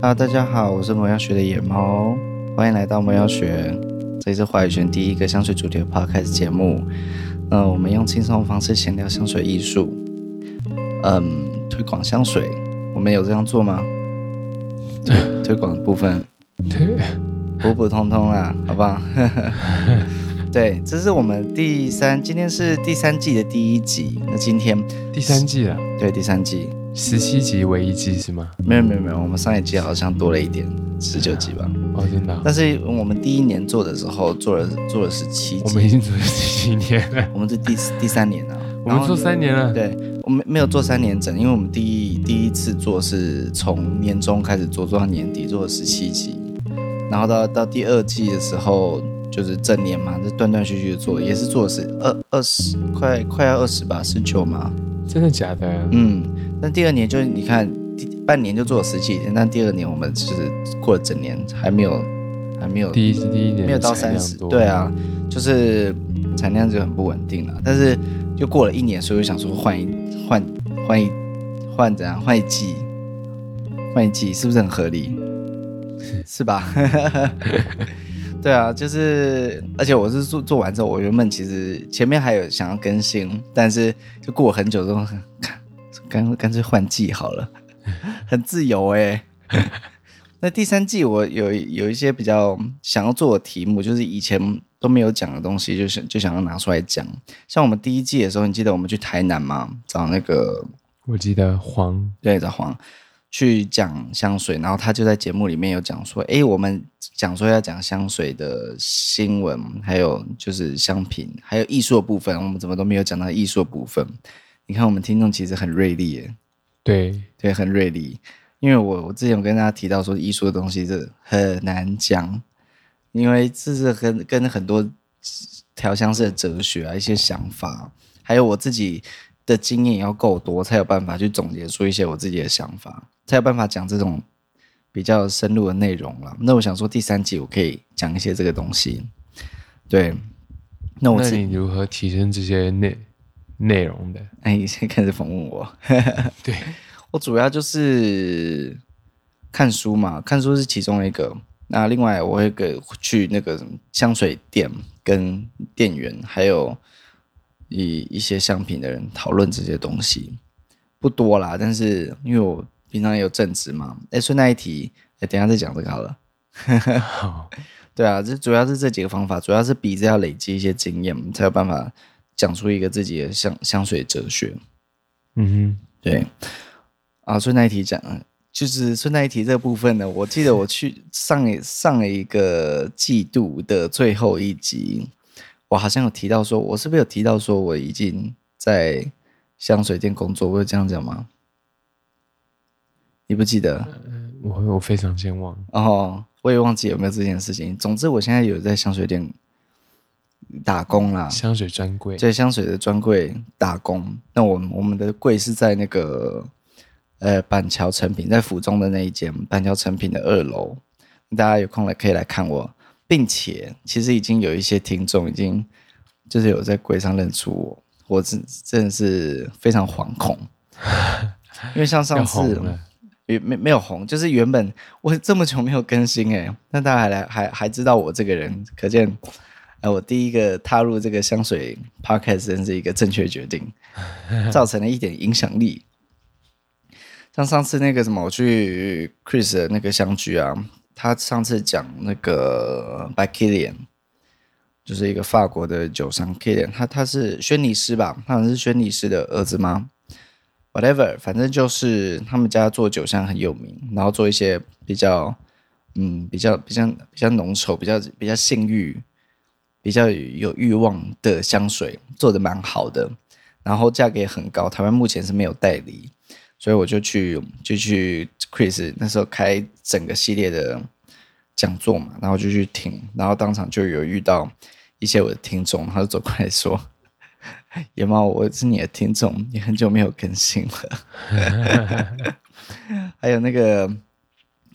哈喽，大家好，我是魔药学的野猫，欢迎来到魔药学，这里是华语圈第一个香水主题的 podcast 节目。嗯、呃，我们用轻松的方式闲聊香水艺术，嗯，推广香水，我们有这样做吗？对，推广的部分，对，普普通通啦，好不好？对，这是我们第三，今天是第三季的第一集。那今天第三季了，对，第三季。十七集为一季是吗？没有没有没有，我们上一季好像多了一点，十九集吧。哦，真的。但是我们第一年做的时候做了做了十七集。我们已经做了十七年了。我们是第 第三年了。我们做三年了。对，我们没有做三年整，因为我们第一第一次做是从年中开始做，做到年底做了十七集，然后到到第二季的时候就是正年嘛，这断断续续的做，也是做的是二二十快快要二十吧，十九嘛。真的假的？嗯，那第二年就是你看，半年就做了十几天，但第二年我们就是过了整年还没有，还没有第一第一年没有到三十，对啊，就是产量就很不稳定了。但是就过了一年，所以我想说换一换换一换怎样换一季，换一季是不是很合理？是吧？对啊，就是，而且我是做做完之后，我原本其实前面还有想要更新，但是就过很久之后，看 干干脆换季好了，很自由哎。那第三季我有有一些比较想要做的题目，就是以前都没有讲的东西，就想就想要拿出来讲。像我们第一季的时候，你记得我们去台南吗？找那个，我记得黄，对，找黄。去讲香水，然后他就在节目里面有讲说，哎，我们讲说要讲香水的新闻，还有就是香品，还有艺术的部分，我们怎么都没有讲到艺术的部分。你看，我们听众其实很锐利耶，对对，很锐利。因为我我之前有跟大家提到说，艺术的东西是很难讲，因为这是跟跟很多调香师的哲学啊，一些想法，还有我自己的经验要够多，才有办法去总结出一些我自己的想法。才有办法讲这种比较深入的内容了。那我想说，第三集我可以讲一些这个东西。对，那我那你如何提升这些内内容的？哎，你先开始访问我。对，我主要就是看书嘛，看书是其中一个。那另外我会给去那个香水店跟店员，还有一一些香品的人讨论这些东西，不多啦。但是因为我平常也有正职嘛？哎，顺带一提，哎，等一下再讲这个好了。好，对啊，这主要是这几个方法，主要是鼻子要累积一些经验，才有办法讲出一个自己的香香水哲学。嗯哼，对。啊，顺带一提讲，就是顺带一提这个部分呢，我记得我去上一 上一个季度的最后一集，我好像有提到说，我是不是有提到说我已经在香水店工作？我有这样讲吗？你不记得？我我非常健忘。哦，我也忘记有没有这件事情。总之，我现在有在香水店打工啦。香水专柜，在香水的专柜打工。那我们我们的柜是在那个呃板桥诚品，在府中的那一间板桥诚品的二楼。大家有空来可以来看我，并且其实已经有一些听众已经就是有在柜上认出我，我真真的是非常惶恐，因为像上次。没没没有红，就是原本我这么久没有更新诶，那大家还来还还知道我这个人，可见，呃，我第一个踏入这个香水 podcast 真是一个正确决定，造成了一点影响力。像上次那个什么，我去 Chris 的那个香居啊，他上次讲那个 By Kilian，就是一个法国的酒商 Killian，他他是轩尼诗吧？他好像是轩尼诗的儿子吗？whatever，反正就是他们家做酒香很有名，然后做一些比较，嗯，比较比较比较浓稠、比较比较性欲、比较有欲望的香水，做的蛮好的，然后价格也很高。台湾目前是没有代理，所以我就去就去 Chris 那时候开整个系列的讲座嘛，然后就去听，然后当场就有遇到一些我的听众，他就走过来说。野猫，我是你的听众，你很久没有更新了。还有那个，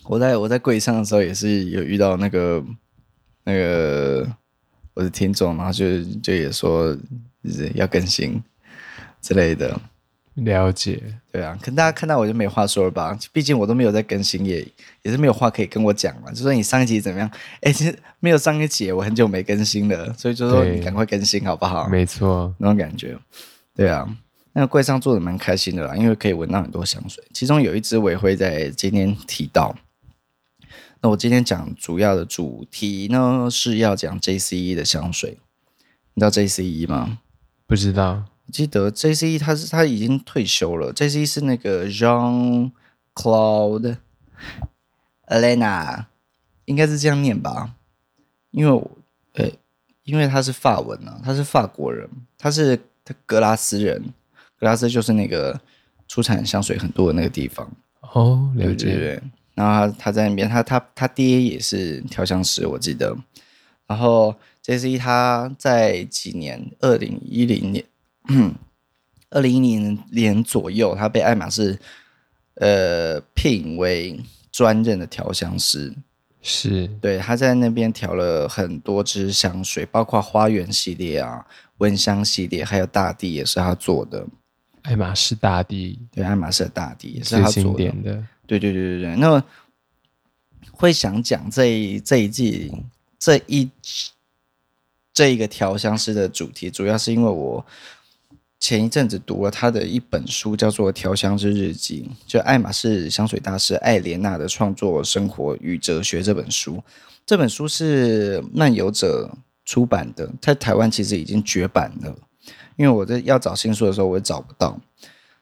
我在我在柜上的时候也是有遇到那个那个我的听众，然后就就也说要更新之类的。了解，对啊，可能大家看到我就没话说了吧？毕竟我都没有在更新也，也也是没有话可以跟我讲嘛。就说你上一集怎么样？哎，其实没有上一集，我很久没更新了，所以就说你赶快更新好不好？没错，那种感觉，对啊。那个柜上做的蛮开心的啦，因为可以闻到很多香水，其中有一支我也会在今天提到。那我今天讲主要的主题呢，是要讲 JCE 的香水。你知道 JCE 吗？不知道。我记得 JCE 他是他已经退休了。JCE 是那个 Jean Claude Ellena，应该是这样念吧？因为我，呃，因为他是法文啊，他是法国人，他是他格拉斯人，格拉斯就是那个出产香水很多的那个地方。哦，了解。对对对。然后他他在那边，他他他爹也是调香师，我记得。然后 JCE 他在几年，二零一零年。嗯，二零一零年左右，他被爱马仕呃聘为专任的调香师。是，对，他在那边调了很多支香水，包括花园系列啊、蚊香系列，还有大地也是他做的。爱马仕大地，对，爱马仕的大地也是他做的。的对对对对对。那么会想讲这一这一季这一这一个调香师的主题，主要是因为我。前一阵子读了他的一本书，叫做《调香之日记》，就爱马仕香水大师艾莲娜的创作生活与哲学这本书。这本书是漫游者出版的，在台湾其实已经绝版了。因为我在要找新书的时候，我也找不到，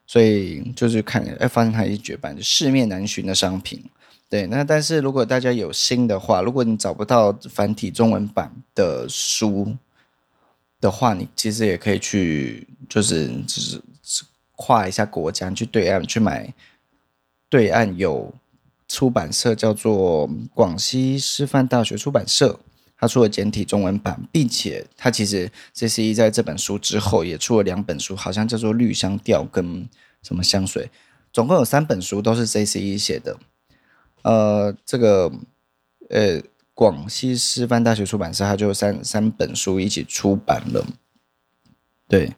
所以就是看，哎，发现它已经绝版，就市面难寻的商品。对，那但是如果大家有心的话，如果你找不到繁体中文版的书。的话，你其实也可以去，就是只是跨一下国家，去对岸去买。对岸有出版社叫做广西师范大学出版社，它出了简体中文版，并且它其实 JCE 在这本书之后也出了两本书，好像叫做绿香调跟什么香水，总共有三本书都是 JCE 写的。呃，这个呃。广西师范大学出版社，它就三三本书一起出版了，对。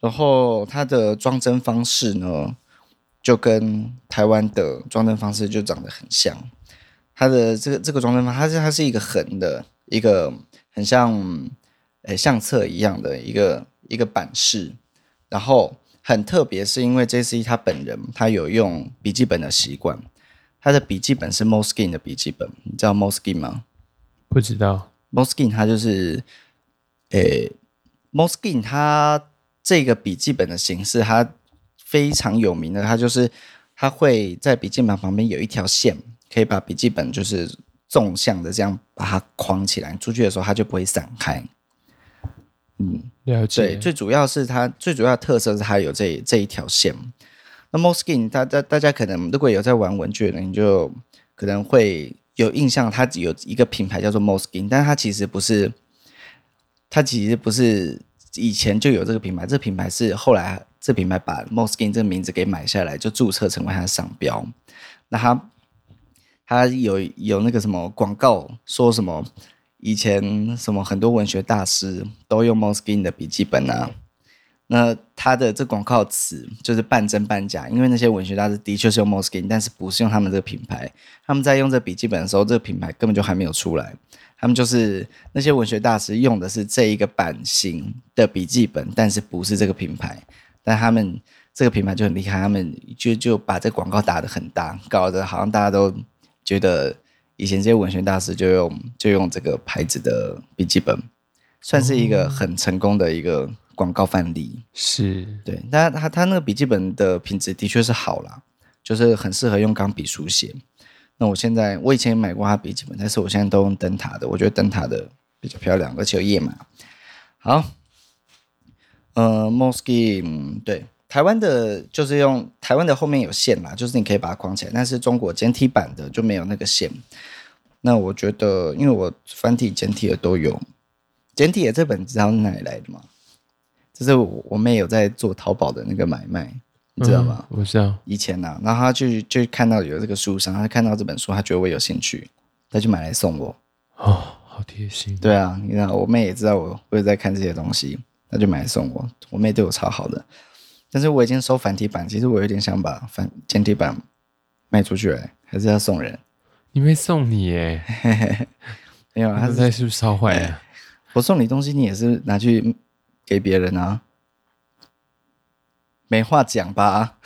然后它的装帧方式呢，就跟台湾的装帧方式就长得很像。它的这个这个装帧方，它是它是一个横的，一个很像诶相册一样的一个一个版式。然后很特别，是因为 JCE 他本人他有用笔记本的习惯，他的笔记本是 Moleskine 的笔记本，你知道 Moleskine 吗？不知道，Moleskine 它就是，诶，Moleskine 它这个笔记本的形式，它非常有名的，它就是它会在笔记本旁边有一条线，可以把笔记本就是纵向的这样把它框起来，出去的时候它就不会散开。嗯，了解。对，最主要是它最主要特色是它有这这一条线。那 Moskin，大大大家可能如果有在玩文具的，你就可能会。有印象，它有一个品牌叫做 Moskin，但是它其实不是，它其实不是以前就有这个品牌，这个品牌是后来这品牌把 Moskin 这个名字给买下来，就注册成为它的商标。那它它有有那个什么广告说什么，以前什么很多文学大师都用 Moskin 的笔记本啊。那他的这广告词就是半真半假，因为那些文学大师的确是用 Moskin，但是不是用他们这个品牌。他们在用这笔记本的时候，这个品牌根本就还没有出来。他们就是那些文学大师用的是这一个版型的笔记本，但是不是这个品牌。但他们这个品牌就很厉害，他们就就把这广告打得很大，搞得好像大家都觉得以前这些文学大师就用就用这个牌子的笔记本，算是一个很成功的一个。广告范例是对，但他他那个笔记本的品质的确是好啦，就是很适合用钢笔书写。那我现在我以前也买过他笔记本，但是我现在都用灯塔的，我觉得灯塔的比较漂亮，而且有页码。好，呃，moski，对，台湾的就是用台湾的后面有线啦，就是你可以把它框起来，但是中国简体版的就没有那个线。那我觉得，因为我繁体简体的都有，简体的这本知道哪里来的吗？就是我妹有在做淘宝的那个买卖，你知道吗？嗯、我知道。以前呢、啊，然后他就就看到有这个书商，他看到这本书，他觉得我有兴趣，他就买来送我。哦，好贴心。对啊，你知道，我妹也知道我会在看这些东西，他就买来送我。我妹对我超好的。但是我已经收繁体版，其实我有点想把繁简体版卖出去，还是要送人？你没送你耶？没有，他是在是不是烧坏了？我送你东西，你也是拿去给别人啊？没话讲吧？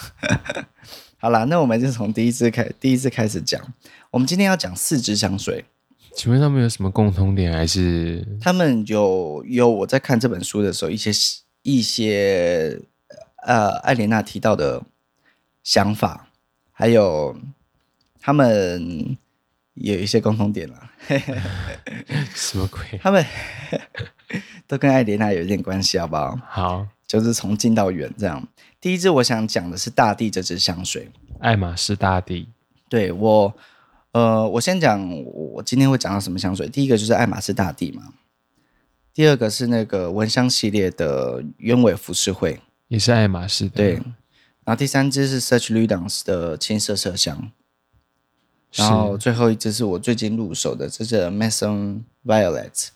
好啦，那我们就从第一次开，第一次开始讲。我们今天要讲四支香水，请问他们有什么共通点？还是他们有有我在看这本书的时候一些一些呃艾莲娜提到的想法，还有他们有一些共同点了。什么鬼？他们都跟艾莲娜有一点关系，好不好？好，就是从近到远这样。第一支我想讲的是大地这支香水，爱马仕大地。对我，呃，我先讲我今天会讲到什么香水。第一个就是爱马仕大地嘛，第二个是那个蚊香系列的鸢尾浮世绘，也是爱马仕的。对，然后第三支是 Search Ludens 的青色麝香，然后最后一支是我最近入手的，这是 Maison Violet。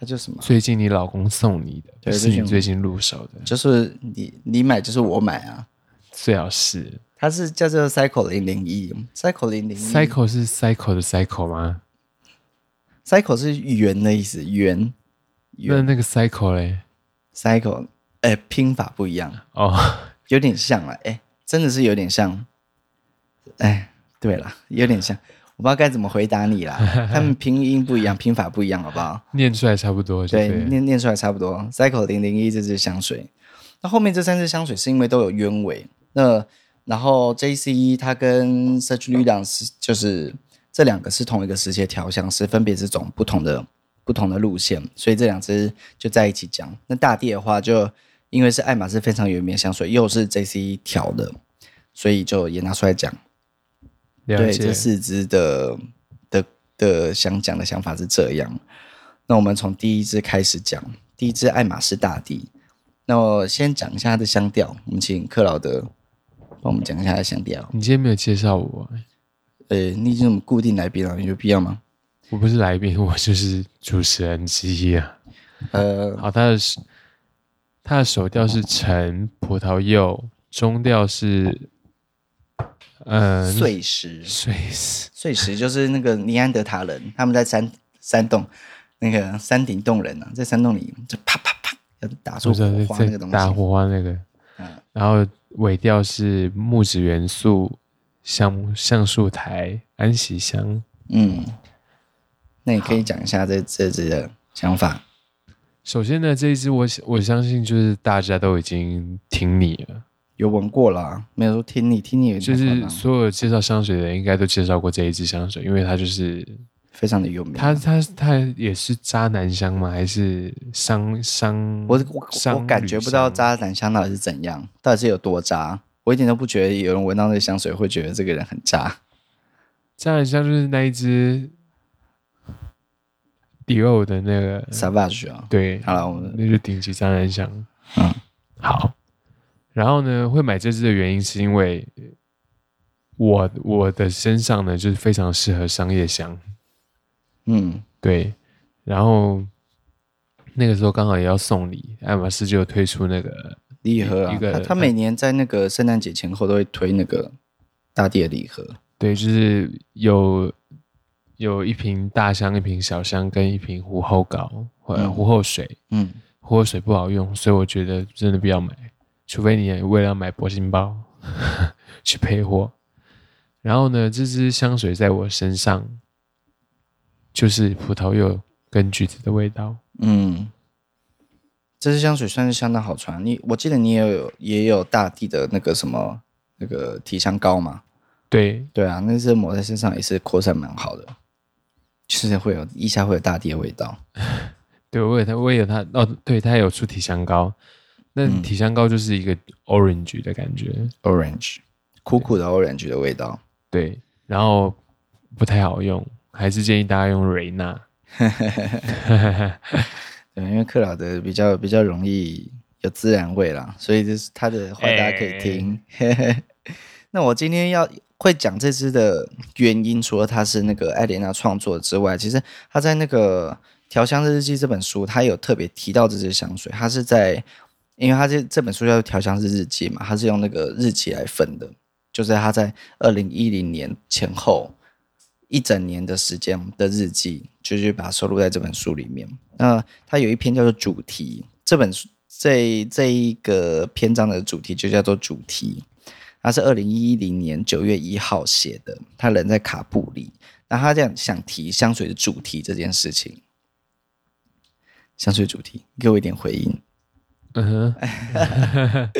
它叫什么？最近你老公送你的，对，是你最近入手的，就是你你买就是我买啊，最好是。它是叫做 Cycle 零零一，Cycle 零零一，Cycle 是 Cycle 的 Cycle 吗？Cycle 是圆的意思，圆。那那个 Cycle 嘞？Cycle，哎、欸，拼法不一样哦，有点像了，哎、欸，真的是有点像。哎、欸，对了，有点像。我不知道该怎么回答你啦，他们拼音不一样，拼法不一样，好不好？念出来差不多，对，念念出来差不多。Cycle 零零一这支香水，那后面这三支香水是因为都有鸢尾，那然后 JCE 它跟 Search Lutens 就是这两个是同一个时期调香师，分别是走不同的不同的路线，所以这两支就在一起讲。那大地的话，就因为是爱马仕非常有名的香水，又是 J C 一调的，所以就也拿出来讲。对，这四支的的的想讲的想法是这样。那我们从第一支开始讲，第一支爱马仕大地。那我先讲一下它的香调。我们请克劳德帮我们讲一下它的香调。你今天没有介绍我，呃，你已经这么固定来宾了，有必要吗？我不是来宾，我就是主持人之一啊。呃，好，它的它的首调是橙葡萄柚，中调是。呃，碎石，碎石，碎石就是那个尼安德塔人，他们在山山洞，那个山顶洞人啊，在山洞里就啪啪啪要打出火花那个东西，打火花那个，嗯，然后尾调是木质元素，橡橡树苔、安息香，嗯，那你可以讲一下这这支的想法。首先呢，这一支我我相信就是大家都已经听腻了。有闻过啦，没有说听你听你，就是所有介绍香水的人应该都介绍过这一支香水，因为它就是非常的有名。它它它也是渣男香吗？还是商商？我我我感觉不到渣男香到底是怎样，到底是有多渣？我一点都不觉得有人闻到那香水会觉得这个人很渣。渣男香就是那一支迪奥的那个 Sauvage 啊，对，好了，我们那就顶级渣男香。嗯，好。然后呢，会买这支的原因是因为我我的身上呢就是非常适合商业香，嗯，对。然后那个时候刚好也要送礼，爱马仕就有推出那个礼盒啊，一个他，他每年在那个圣诞节前后都会推那个大地的礼盒，对，就是有有一瓶大香、一瓶小香跟一瓶壶后膏或者壶后水，嗯，壶后水不好用，所以我觉得真的不要买。除非你为了要买铂金包 去配货，然后呢，这支香水在我身上就是葡萄柚跟橘子的味道。嗯，这支香水算是相当好穿。你我记得你也有也有大地的那个什么那个体香膏嘛？对对啊，那支抹在身上也是扩散蛮好的，就是会有一下会有大地的味道。对，我有它，我也有它哦，对，它有出体香膏。那体香膏就是一个 orange 的感觉，orange，苦苦的 orange 的味道，对，然后不太好用，还是建议大家用瑞娜。对，因为克劳德比较比较容易有自然味啦，所以就是他的话大家可以听。欸、那我今天要会讲这支的原因，除了它是那个艾莲娜创作之外，其实他在那个调香日记这本书，他有特别提到这支香水，他是在。因为他这这本书叫调香师日记嘛，他是用那个日期来分的，就是他在二零一零年前后一整年的时间的日记，就是把它收录在这本书里面。那他有一篇叫做主题，这本书这这一个篇章的主题就叫做主题。他是二零一零年九月一号写的，他人在卡布里，那他这样想提香水的主题这件事情，香水主题，给我一点回应。嗯哼，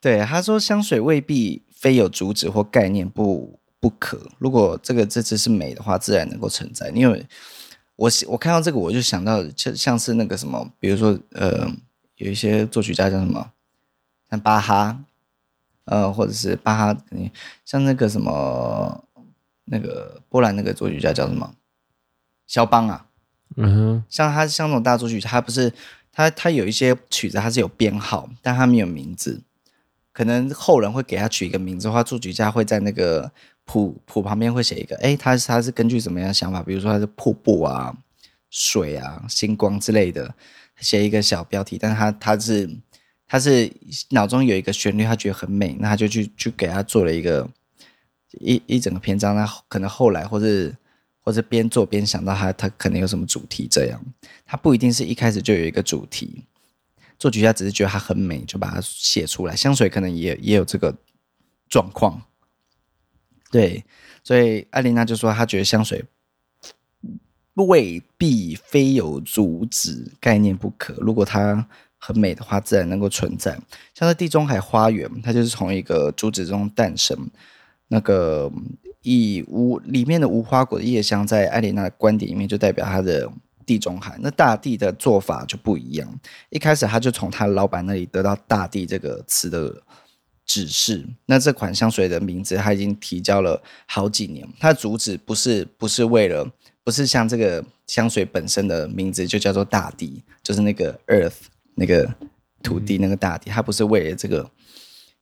对，他说香水未必非有主旨或概念不不可，如果这个这次是美的话，自然能够存在。因为我我看到这个，我就想到就像是那个什么，比如说呃，有一些作曲家叫什么，像巴哈。呃，或者是巴哈，像那个什么，那个波兰那个作曲家叫什么？肖邦啊，嗯哼，像他像那种大作曲，他不是他他有一些曲子，他是有编号，但他没有名字，可能后人会给他取一个名字的话，作曲家会在那个谱谱旁边会写一个，哎，他他是根据什么样的想法？比如说他是瀑布啊、水啊、星光之类的，写一个小标题，但他他是。他是脑中有一个旋律，他觉得很美，那他就去去给他做了一个一一整个篇章。那可能后来或者或者边做边想到他他可能有什么主题这样，他不一定是一开始就有一个主题。作曲家只是觉得它很美，就把它写出来。香水可能也也有这个状况，对，所以艾琳娜就说她觉得香水未必非有主旨概念不可。如果它很美的话，自然能够存在。像是地中海花园，它就是从一个主旨中诞生。那个以无里面的无花果的叶香，在艾琳娜的观点里面，就代表它的地中海。那大地的做法就不一样。一开始，他就从他老板那里得到“大地”这个词的指示。那这款香水的名字，他已经提交了好几年。它的主旨不是不是为了，不是像这个香水本身的名字就叫做“大地”，就是那个 Earth。那个土地，那个大地，它不是为了这个，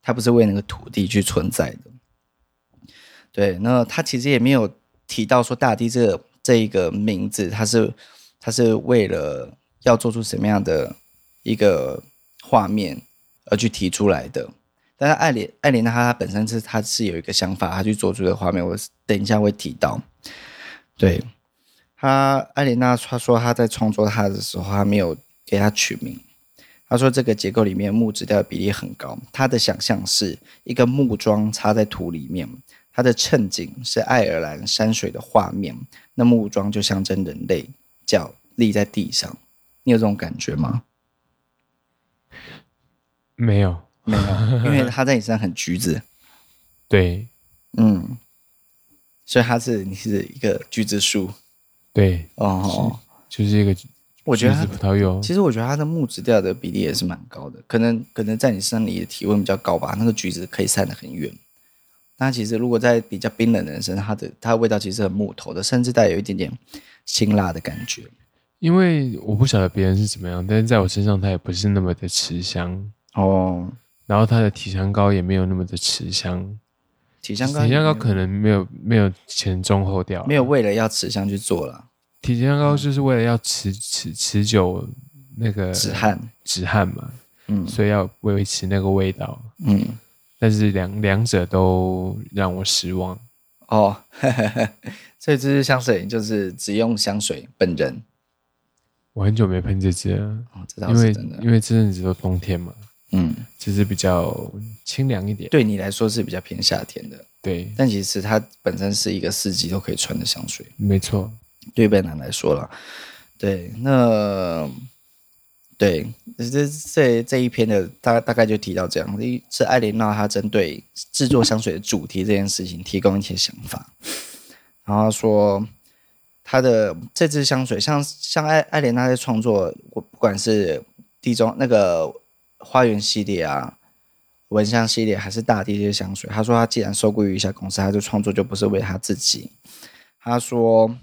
它不是为那个土地去存在的。对，那他其实也没有提到说大地这个这一个名字，它是它是为了要做出什么样的一个画面而去提出来的。但是艾莲艾莲娜她本身是她是有一个想法，她去做出的画面，我等一下会提到。对，她艾莲娜她说她在创作她的时候，她没有给她取名。他说：“这个结构里面木质调的比例很高。他的想象是一个木桩插在土里面，它的衬景是爱尔兰山水的画面。那木桩就象征人类，脚立在地上。你有这种感觉吗？没有，没有，因为他在你身上很橘子。对，嗯，所以他是你是一个橘子树。对，哦，就是一个。”我觉得它葡萄柚，其实我觉得它的木质调的比例也是蛮高的，可能可能在你身体的体温比较高吧，那个橘子可以散得很远。那其实如果在比较冰冷的人身上，它的它的味道其实很木头的，甚至带有一点点辛辣的感觉。因为我不晓得别人是怎么样，但是在我身上它也不是那么的持香哦。然后它的体香膏也没有那么的持香，体香膏体香膏可能没有没有前中后调，没有为了要持香去做了。体香膏就是为了要持持持久那个止汗止汗嘛，嗯，所以要维持那个味道，嗯，但是两两者都让我失望。哦，所以这支香水就是只用香水本人，我很久没喷这支了，哦，这倒是真的，因为因为这阵子都冬天嘛，嗯，其实比较清凉一点，对你来说是比较偏夏天的，对，但其实它本身是一个四季都可以穿的香水，没错。对贝南来说了，对，那对这这这一篇的大大概就提到这样，一是艾琳娜她针对制作香水的主题这件事情提供一些想法，然后说她的这支香水像像艾艾琳娜在创作，我不管是地中那个花园系列啊、蚊香系列，还是大地这些香水，她说她既然受雇于一家公司，她就创作就不是为她自己，她说。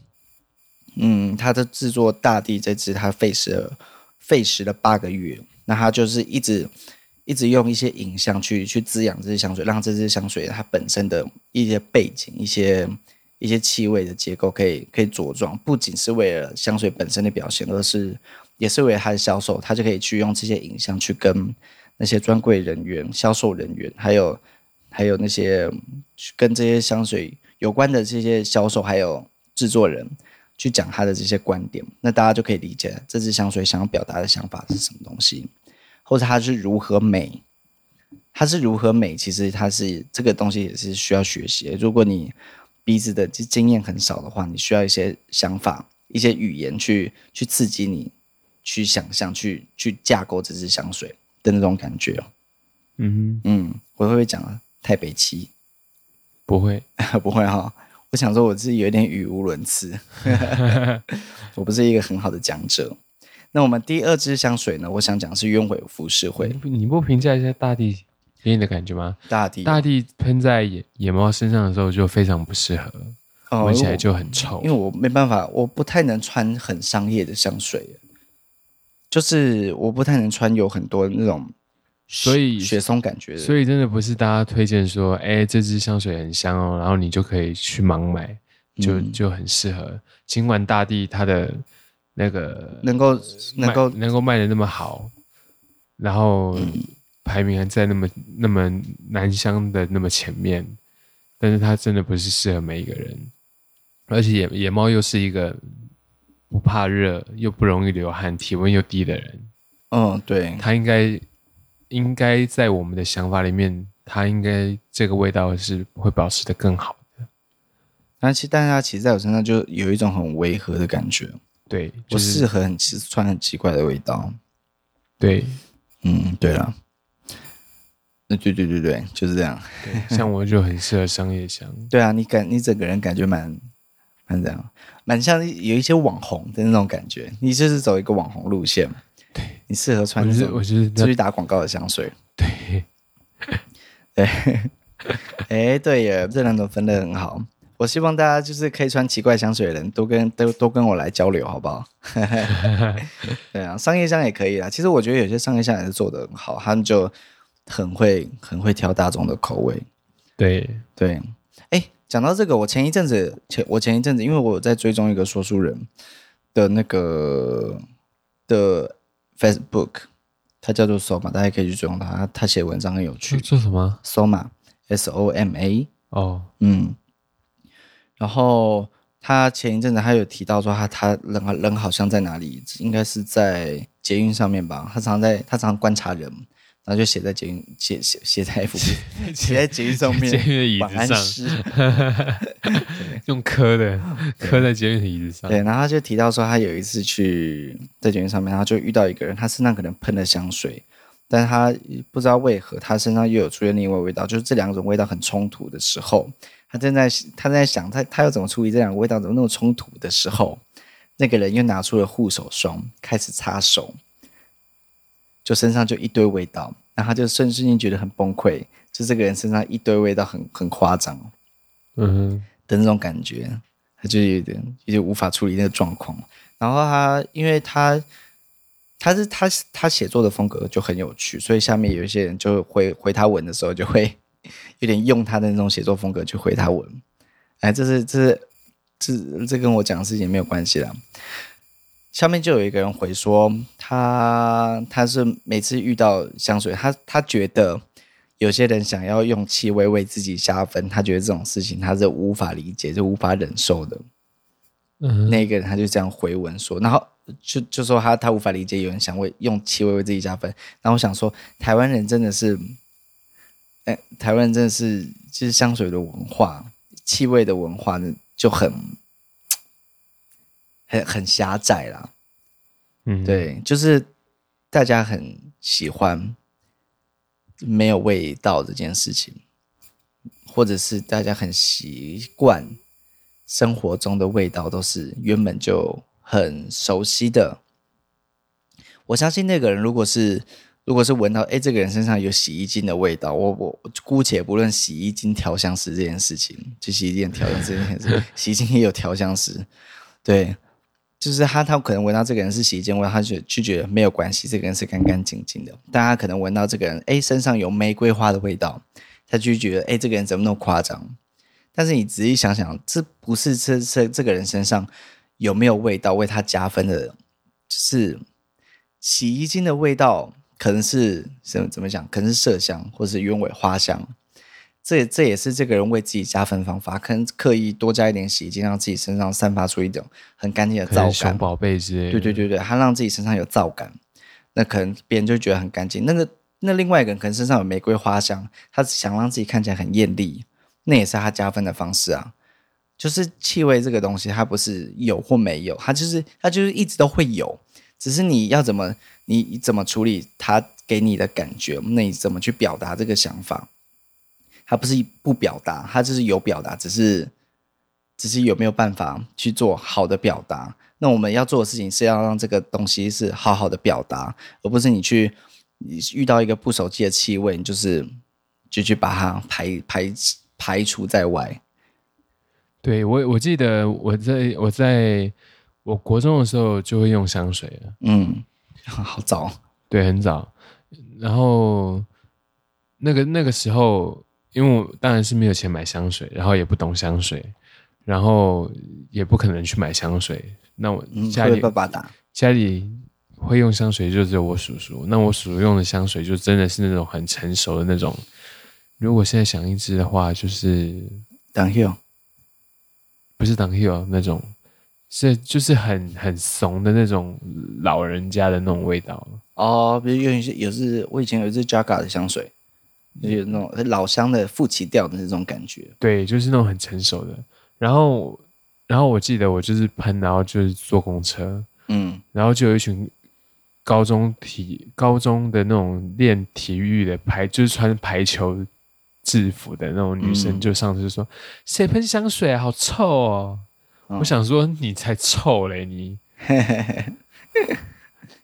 嗯，她的制作大地这支，她费时了费时了八个月。那他就是一直一直用一些影像去去滋养这支香水，让这支香水它本身的一些背景、一些一些气味的结构可以可以茁壮。不仅是为了香水本身的表现，而是也是为了它的销售，他就可以去用这些影像去跟那些专柜人员、销售人员，还有还有那些跟这些香水有关的这些销售还有制作人去讲他的这些观点，那大家就可以理解这支香水想要表达的想法是什么东西，或者它是如何美，它是如何美，其实它是这个东西也是需要学习。如果你鼻子的经验很少的话，你需要一些想法、一些语言去去刺激你，去想象、去去架构这支香水。的那种感觉，嗯嗯，我会不会讲太北七？不会，不会哈。我想说我自己有点语无伦次，我不是一个很好的讲者。那我们第二支香水呢？我想讲是鸢尾浮世绘。你不评价一下大地给你的感觉吗？大地，大地喷在野野猫身上的时候就非常不适合，闻起来就很臭。因为我没办法，我不太能穿很商业的香水。就是我不太能穿有很多那种，所以雪松感觉的，所以真的不是大家推荐说，哎、欸，这支香水很香哦，然后你就可以去盲买，就就很适合。尽管大地它的那个能够能够能够卖的那么好，然后排名还在那么那么男香的那么前面，但是它真的不是适合每一个人，而且野野猫又是一个。不怕热又不容易流汗，体温又低的人，嗯，对，他应该应该在我们的想法里面，它应该这个味道是会保持得更好的。但其实，但是他其实在我身上就有一种很违和的感觉，对，不适合很其实穿很奇怪的味道。对，嗯，对了，那对对对对，就是这样。对，像我就很适合商业香。对啊，你感你整个人感觉蛮。蛮这样，蛮像有一些网红的那种感觉。你就是走一个网红路线，对，你适合穿这种，我觉得出去打广告的香水。对，对，哎，对耶，这两种分得很好。我希望大家就是可以穿奇怪香水的人都跟都都跟我来交流，好不好？对啊，商业香也可以啦。其实我觉得有些商业香也是做的很好，他们就很会很会挑大众的口味。对对。哎讲到这个，我前一阵子前我前一阵子，因为我有在追踪一个说书人的那个的 Facebook，他叫做 Soma，大家可以去追踪他，他写文章很有趣。做什么？Soma S O M A。哦，嗯。然后他前一阵子他有提到说他他人人好像在哪里，应该是在捷运上面吧。他常在他常观察人。然后就写在捷运写写写在 F B 写在捷运上面，捷运的椅子上，用磕的磕在捷运的椅子上。对，然后他就提到说，他有一次去在捷运上面，然后就遇到一个人，他身上可能喷了香水，但是他不知道为何他身上又有出现另外味道，就是这两种味道很冲突的时候，他正在他在想他他要怎么处理这两个味道怎么那么冲突的时候，那个人又拿出了护手霜开始擦手。就身上就一堆味道，然后他就瞬瞬间觉得很崩溃，就这个人身上一堆味道很很夸张，嗯哼的那种感觉，他就有点有点无法处理那个状况。然后他因为他他是他他写作的风格就很有趣，所以下面有一些人就回回他文的时候，就会 有点用他的那种写作风格去回他文。哎，这是这是这这跟我讲的事情没有关系啦。下面就有一个人回说，他他是每次遇到香水，他他觉得有些人想要用气味为自己加分，他觉得这种事情他是无法理解，就无法忍受的。嗯，那个人他就这样回文说，然后就就说他他无法理解有人想为用气味为自己加分。然后我想说，台湾人真的是，哎，台湾人真的是就是香水的文化，气味的文化呢就很。很很狭窄啦，嗯，对，就是大家很喜欢没有味道这件事情，或者是大家很习惯生活中的味道都是原本就很熟悉的。我相信那个人如果是如果是闻到哎，这个人身上有洗衣精的味道，我我姑且不论洗衣精调香师这件事情，就洗衣店调香师这件事，洗衣精也有调香师，对。就是他，他可能闻到这个人是洗衣精味，他就就觉得没有关系，这个人是干干净净的。但他可能闻到这个人，哎，身上有玫瑰花的味道，他就觉得，哎，这个人怎么那么夸张？但是你仔细想想，这不是这这这个人身上有没有味道为他加分的，就是洗衣精的味道可能是怎么怎么讲？可能是麝香，或是鸢尾花香。这这也是这个人为自己加分方法，可能刻意多加一点洗衣精，让自己身上散发出一种很干净的皂感。熊宝贝之类的。对对对对，他让自己身上有皂感，那可能别人就觉得很干净。那个那另外一个人可能身上有玫瑰花香，他想让自己看起来很艳丽，那也是他加分的方式啊。就是气味这个东西，它不是有或没有，它就是它就是一直都会有，只是你要怎么你怎么处理它给你的感觉，那你怎么去表达这个想法？他不是不表达，他就是有表达，只是只是有没有办法去做好的表达。那我们要做的事情是要让这个东西是好好的表达，而不是你去你遇到一个不熟悉的气味，你就是就去把它排排排除在外。对，我我记得我在我在我国中的时候就会用香水了，嗯，好早，对，很早。然后那个那个时候。因为我当然是没有钱买香水，然后也不懂香水，然后也不可能去买香水。那我家里、嗯、家里会用香水就只有我叔叔。那我叔叔用的香水就真的是那种很成熟的那种。如果现在想一支的话，就是 Dunhill，不是 Dunhill 那种，是就是很很怂的那种老人家的那种味道。哦，比如有一些有是，我以前有一支 Jaga 的香水。就是那种老乡的富奇调的那种感觉，对，就是那种很成熟的。然后，然后我记得我就是喷，然后就是坐公车，嗯，然后就有一群高中体高中的那种练体育的排，就是穿排球制服的那种女生，就上去说：“谁喷香水啊？好臭哦！”我想说：“你才臭嘞，你！”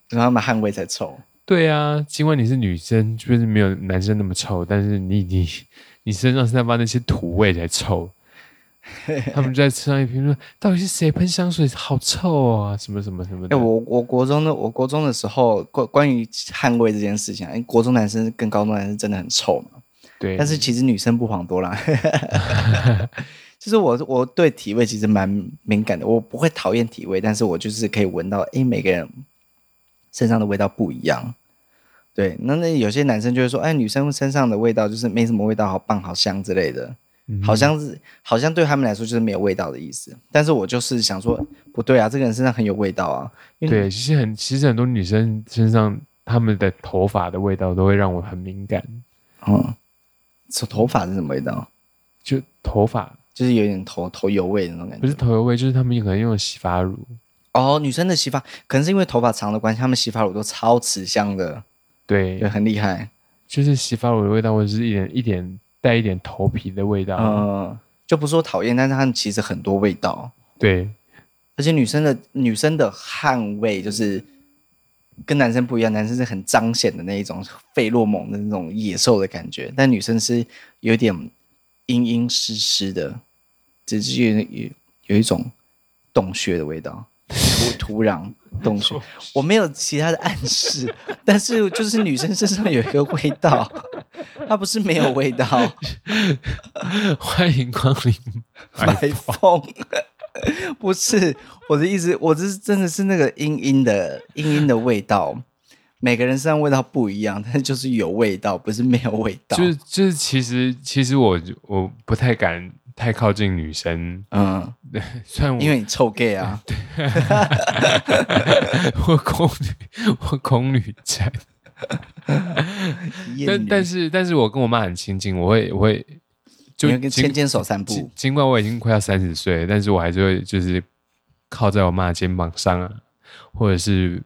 让他们汗味才臭。对啊，尽管你是女生，就是没有男生那么臭，但是你你你身上散发那些土味才臭。他们就在车上一评论，到底是谁喷香水，好臭啊？什么什么什么的。哎、欸，我我国中的我国中的时候，关关于汗味这件事情，因为国中男生跟高中男生真的很臭嘛。对。但是其实女生不遑多让。就是我我对体味其实蛮敏感的，我不会讨厌体味，但是我就是可以闻到，哎，每个人身上的味道不一样。对，那那有些男生就会说，哎，女生身上的味道就是没什么味道，好棒，好香之类的，嗯、好像是好像对他们来说就是没有味道的意思。但是我就是想说，不对啊，这个人身上很有味道啊。对，其实很其实很多女生身上他们的头发的味道都会让我很敏感。嗯，头发是什么味道？就头发，就是有点头头油味的那种感觉。不是头油味，就是他们可能用洗发乳。哦，女生的洗发可能是因为头发长的关系，她们洗发乳都超持香的。对，对，很厉害，就是洗发乳的味道，或者是一点一点带一点头皮的味道，嗯，就不说讨厌，但是它其实很多味道。对，而且女生的女生的汗味就是跟男生不一样，男生是很彰显的那一种费洛蒙的那种野兽的感觉，但女生是有点阴阴湿湿的，只是有有有一种洞穴的味道。土 土壤洞穴，我没有其他的暗示，但是就是女生身上有一个味道，它不是没有味道。欢迎光临白风，不是我的意思，我这是真的是那个阴阴的阴阴的味道。每个人身上味道不一样，但是就是有味道，不是没有味道。就是就是，其实其实我我不太敢。太靠近女生，嗯，对，虽然我因为你臭 gay 啊，对，我恐女，我恐女症，但但是但是我跟我妈很亲近，我会我会就牵牵手散步，尽管我已经快要三十岁，但是我还是会就是靠在我妈肩膀上啊，或者是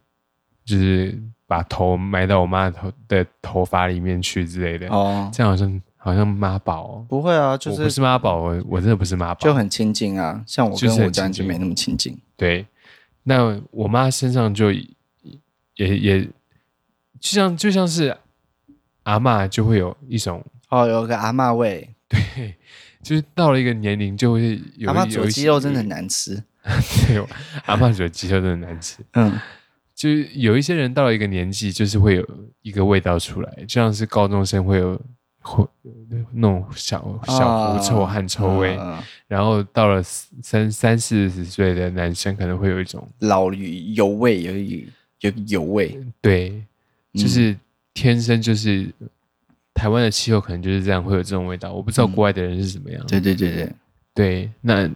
就是把头埋到我妈头的头发里面去之类的，哦，这样好像。好像妈宝哦，不会啊，就是我不是妈宝，我我真的不是妈宝，就很亲近啊。像我跟我家人就没那么亲近。对，那我妈身上就也也就像就像是阿嬷就会有一种哦，有个阿嬷味。对，就是到了一个年龄就会有阿嬷煮鸡肉真的很难吃。对，阿嬷煮鸡肉真的很难吃。嗯，就是有一些人到了一个年纪，就是会有一个味道出来，就像是高中生会有。会那种小小狐臭、汗臭味，啊、然后到了三三四十岁的男生可能会有一种老油味，有一有油味，对，就是天生就是台湾的气候，可能就是这样，会有这种味道。我不知道国外的人是怎么样。对对对对对，那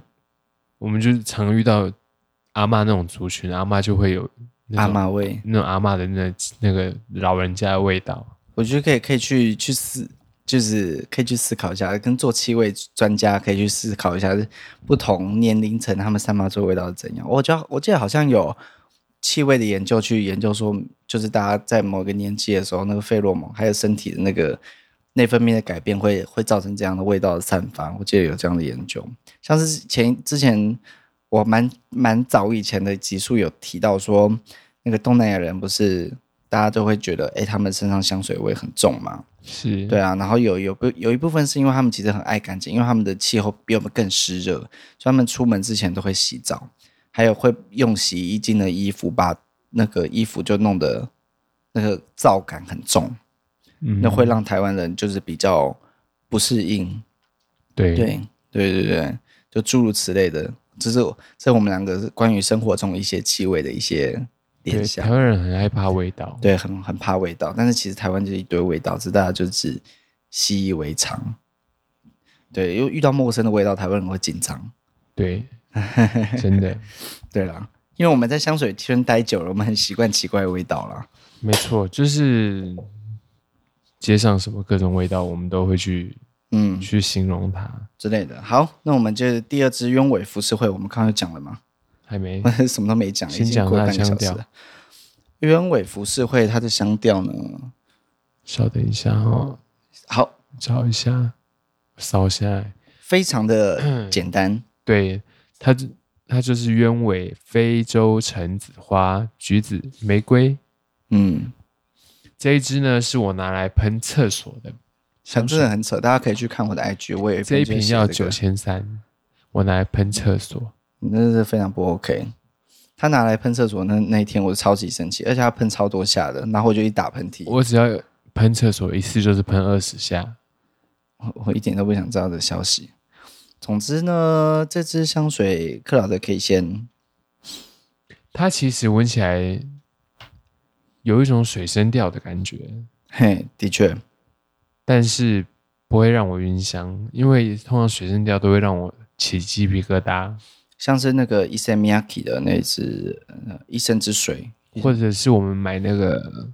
我们就是常遇到阿嬷那种族群，阿嬷就会有阿嬷味，那种阿嬷的那那个老人家的味道。我觉得可以可以去去思，就是可以去思考一下，跟做气味专家可以去思考一下，不同年龄层他们散发出味道是怎样。我觉得我记得好像有。气味的研究去研究说，就是大家在某个年纪的时候，那个费洛蒙还有身体的那个内分泌的改变会，会会造成这样的味道的散发。我记得有这样的研究，像是前之前我蛮蛮早以前的集数有提到说，那个东南亚人不是大家都会觉得，哎、欸，他们身上香水味很重嘛？是对啊，然后有有不有一部分是因为他们其实很爱干净，因为他们的气候比我们更湿热，所以他们出门之前都会洗澡。还有会用洗衣精的衣服，把那个衣服就弄得那个皂感很重，嗯，那会让台湾人就是比较不适应。对对对对对，就诸如此类的，这是这我们两个是关于生活中一些气味的一些台湾人很害怕味道，对，很很怕味道，但是其实台湾就是一堆味道，是大家就是习以为常。对，因为遇到陌生的味道，台湾人会紧张。对。真的，对啦，因为我们在香水圈待久了，我们很习惯奇怪的味道啦。没错，就是街上什么各种味道，我们都会去嗯去形容它之类的。好，那我们就第二支鸢尾浮世绘，我们刚刚讲了吗？还没，什么都没讲，先讲它的香调。鸢尾浮世绘它的香调呢？稍等一下哦，好，找一下，扫下来，非常的 简单，对。它它就是鸢尾、非洲橙子花、橘子、玫瑰。嗯，这一支呢是我拿来喷厕所的，真的很扯。大家可以去看我的 IG，我也、这个、这一瓶要九千三，我拿来喷厕所，那是非常不 OK。他拿来喷厕所那那一天，我超级生气，而且他喷超多下的，然后我就一打喷嚏。我只要喷厕所一次就是喷二十下，我我一点都不想知道的消息。总之呢，这支香水克劳德可以先。它其实闻起来有一种水生调的感觉，嘿，的确，但是不会让我晕香，因为通常水生调都会让我起鸡皮疙瘩，像是那个 Issey Miyake 的那支一生之水，或者是我们买那个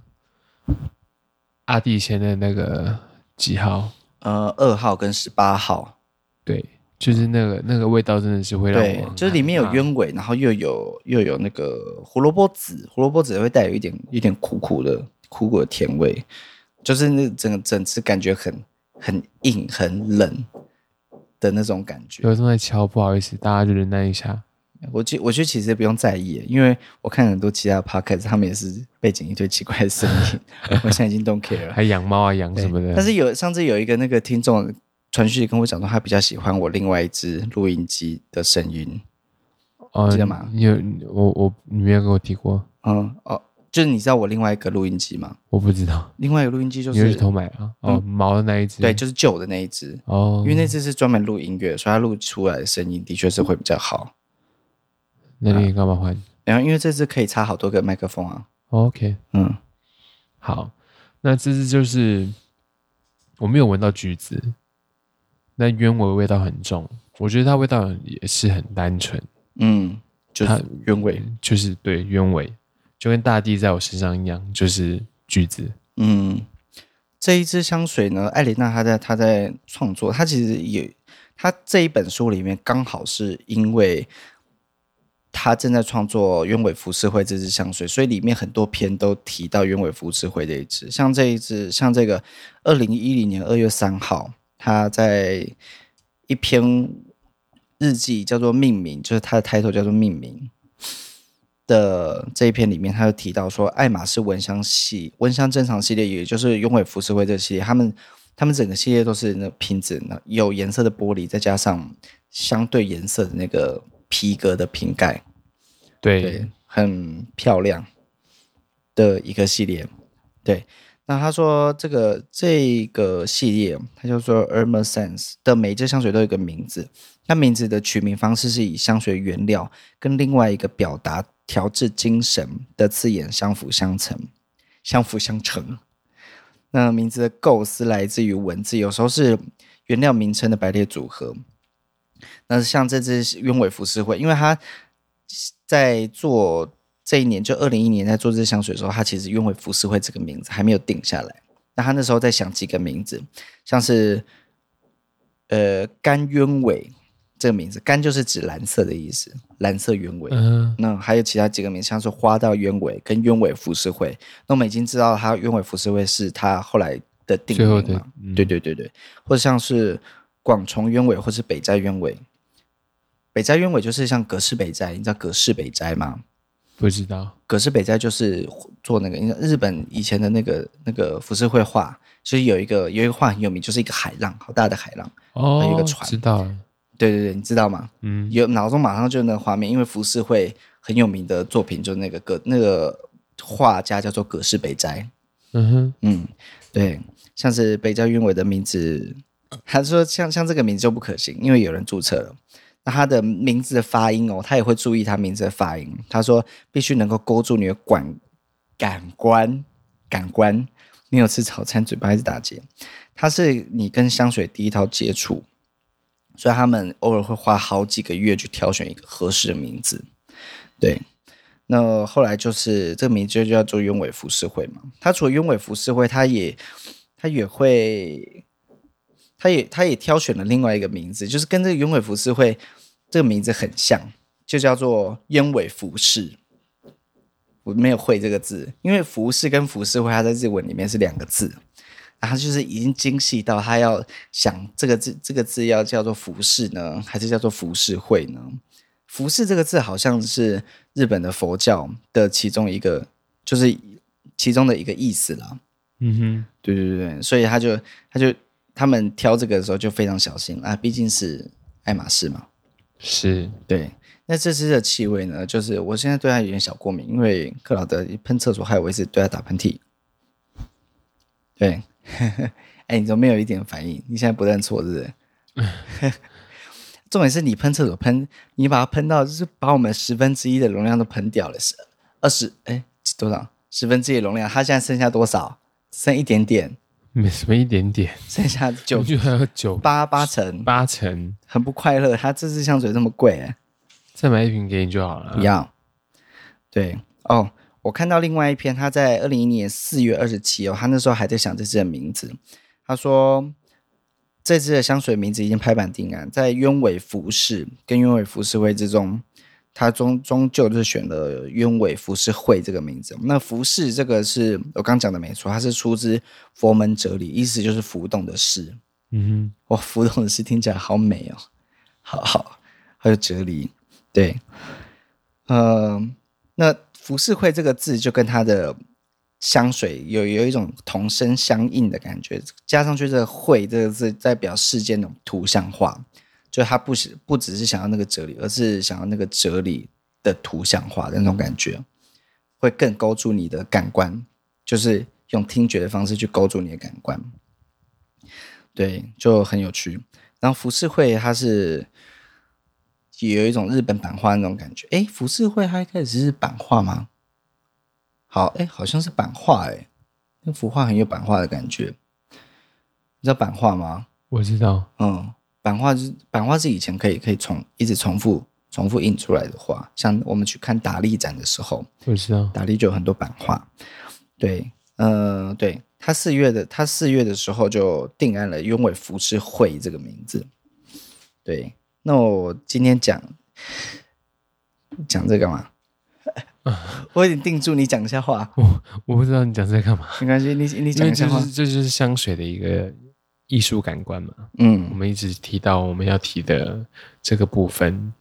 阿蒂仙的那个几号？呃，二号跟十八号，对。就是那个那个味道真的是会让我对，就是里面有鸢尾，然后又有又有那个胡萝卜籽，胡萝卜籽会带有一点一点苦苦的苦苦的甜味，就是那整个整只感觉很很硬很冷的那种感觉。有正在敲，不好意思，大家就忍耐一下。我觉我觉得其实不用在意，因为我看很多其他 podcast，他们也是背景一堆奇怪的声音，我现在已经 don't care 了。还养猫啊养什么的？但是有上次有一个那个听众。传讯跟我讲说，他比较喜欢我另外一只录音机的声音，哦，记得吗？你有我我你没有跟我提过，嗯哦，就是你知道我另外一个录音机吗？我不知道，另外一个录音机就是你是偷买啊？哦，毛的那一只，对，就是旧的那一只哦，因为那只是专门录音乐，所以它录出来的声音的确是会比较好。那你干嘛换？然后因为这只可以插好多个麦克风啊。OK，嗯，好，那这只就是我没有闻到橘子。那鸢尾味道很重，我觉得它味道也是很单纯。嗯，就是鸢尾，就是对鸢尾，就跟大地在我身上一样，就是橘子。嗯，这一支香水呢，艾琳娜她在她在创作，她其实也，她这一本书里面刚好是因为她正在创作鸢尾浮世绘这支香水，所以里面很多篇都提到鸢尾浮世绘这一支，像这一支，像这个二零一零年二月三号。她在一篇日记叫做《命名》，就是她的 title 叫做《命名》的这一篇里面，他就提到说，爱马仕蚊香系、蚊香珍藏系列，也就是鸢尾浮世绘这个系列，他们他们整个系列都是那瓶子，那有颜色的玻璃，再加上相对颜色的那个皮革的瓶盖，对，对，很漂亮的一个系列，对。那他说这个这个系列，他就说 Hermescence 的每一支香水都有一个名字。那名字的取名方式是以香水原料跟另外一个表达调制精神的字眼相辅相成，相辅相成。那名字的构思来自于文字，有时候是原料名称的排列组合。那像这支鸢尾浮世绘，因为他在做这一年，就二零一一年在做这支香水的时候，他其实鸢尾浮世绘这个名字还没有定下来。那他那时候在想几个名字，像是呃干鸢尾这个名字，干就是指蓝色的意思，蓝色鸢尾。嗯，那还有其他几个名字，像是花道鸢尾跟鸢尾浮世绘。那我们已经知道，它鸢尾浮世绘是它后来的定名嘛？嗯、对对对对，或者像是广重鸢尾，或是北斋鸢尾。北斋鸢尾就是像葛饰北斋，你知道葛饰北斋吗？不知道。葛饰北斋就是做那个，因为日本以前的那个那个浮世绘画，就是有一个有一个画很有名，就是一个海浪，好大的海浪，哦，还有一个船。知道。对对对，你知道吗？嗯，有脑中马上就那个画面，因为浮世绘很有名的作品，就是那个葛那个画家叫做葛饰北斋。嗯哼，嗯，对，像是北斋鸢尾的名字，他说像像这个名字就不可行，因为有人注册了。那他的名字的发音哦，他也会注意他名字的发音。他说必须能够勾住你的感感官感官。你有吃早餐，嘴巴一直打结。他是你跟香水第一套接触，所以他们偶尔会花好几个月去挑选一个合适的名字。对，那后来就是这个名字就叫做鸢尾服饰会嘛。他除了鸢尾服饰会，他也他也会。他也他也挑选了另外一个名字，就是跟这个鸢尾服饰会这个名字很像，就叫做鸢尾服饰。我没有会这个字，因为服饰跟服饰会它在日文里面是两个字，然后就是已经精细到他要想这个字这个字要叫做服饰呢，还是叫做服饰会呢？服饰这个字好像是日本的佛教的其中一个，就是其中的一个意思啦。嗯哼，对对对，所以他就他就。他们挑这个的时候就非常小心啊，毕竟是爱马仕嘛。是，对。那这支的气味呢，就是我现在对它有点小过敏，因为克劳德喷厕所，害我一直对它打喷嚏。对，哎、欸，你怎么没有一点反应？你现在不认错是不是？重点是你喷厕所喷，你把它喷到就是把我们十分之一的容量都喷掉了，是二十哎多少？十分之一的容量，它现在剩下多少？剩一点点。没什么一点点，剩下 九就还有九八八成八成，很不快乐。它这支香水这么贵，哎，再买一瓶给你就好了。不要，对哦，我看到另外一篇，他在二零一一年四月二十七哦，他那时候还在想这支的名字。他说这支的香水名字已经拍板定案，在鸢尾服饰跟鸢尾服饰会之中。他终终究就是选了鸢尾服饰会这个名字。那服饰这个是我刚讲的没错，它是出自佛门哲理，意思就是浮动的事。嗯哼，哇，浮动的事听起来好美哦，好好，还有哲理。对，呃，那浮世绘这个字就跟它的香水有有一种同声相应的感觉，加上去这个“绘”这个字代表世间那种图像化。就他不是不只是想要那个哲理，而是想要那个哲理的图像化的那种感觉，会更勾住你的感官，就是用听觉的方式去勾住你的感官。对，就很有趣。然后浮世绘它是有一种日本版画那种感觉。哎，浮世绘它一开始是版画吗？好，哎，好像是版画。哎，那幅画很有版画的感觉。你知道版画吗？我知道，嗯。版画是版画是以前可以可以重一直重复重复印出来的画，像我们去看达利展的时候，我知道达利就有很多版画。对，呃，对他四月的他四月的时候就定案了鸢尾浮世绘这个名字。对，那我今天讲讲这个嘛，我已经定住你讲一下话。我我不知道你讲这干嘛，没关系，你你讲一下话。这就是香水的一个。艺术感官嘛，嗯，我们一直提到我们要提的这个部分。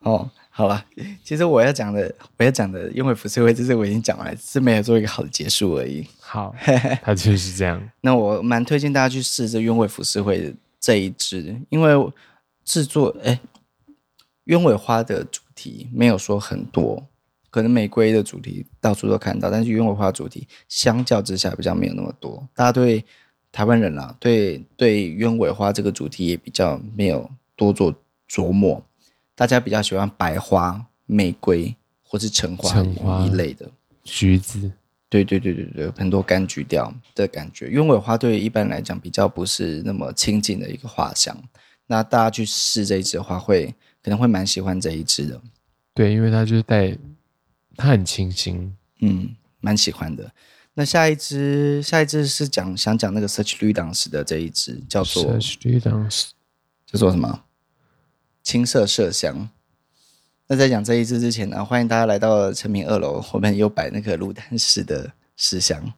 哦，好了，其实我要讲的，我要讲的，鸢尾浮世会，这是我已经讲完是没有做一个好的结束而已。好，它就是这样。那我蛮推荐大家去试这鸢尾浮世会这一支，因为制作，哎，鸢尾花的主题没有说很多，可能玫瑰的主题到处都看到，但是鸢尾花的主题相较之下比较没有那么多，大家对。台湾人啦、啊，对对鸢尾花这个主题也比较没有多做琢磨，大家比较喜欢白花、玫瑰或是橙花，橙花一类的橘子。对对对对对，很多柑橘调的感觉。鸢尾花对于一般来讲比较不是那么亲近的一个花香。那大家去试这一支的话会，会可能会蛮喜欢这一支的。对，因为它就是带，它很清新，嗯，蛮喜欢的。那下一支，下一支是讲想讲那个 Search Ludens 的这一支，叫做 Search Ludens，叫做什么？青色麝香。那在讲这一支之前呢，欢迎大家来到成品二楼，后面有摆那个鲁丹氏的麝香，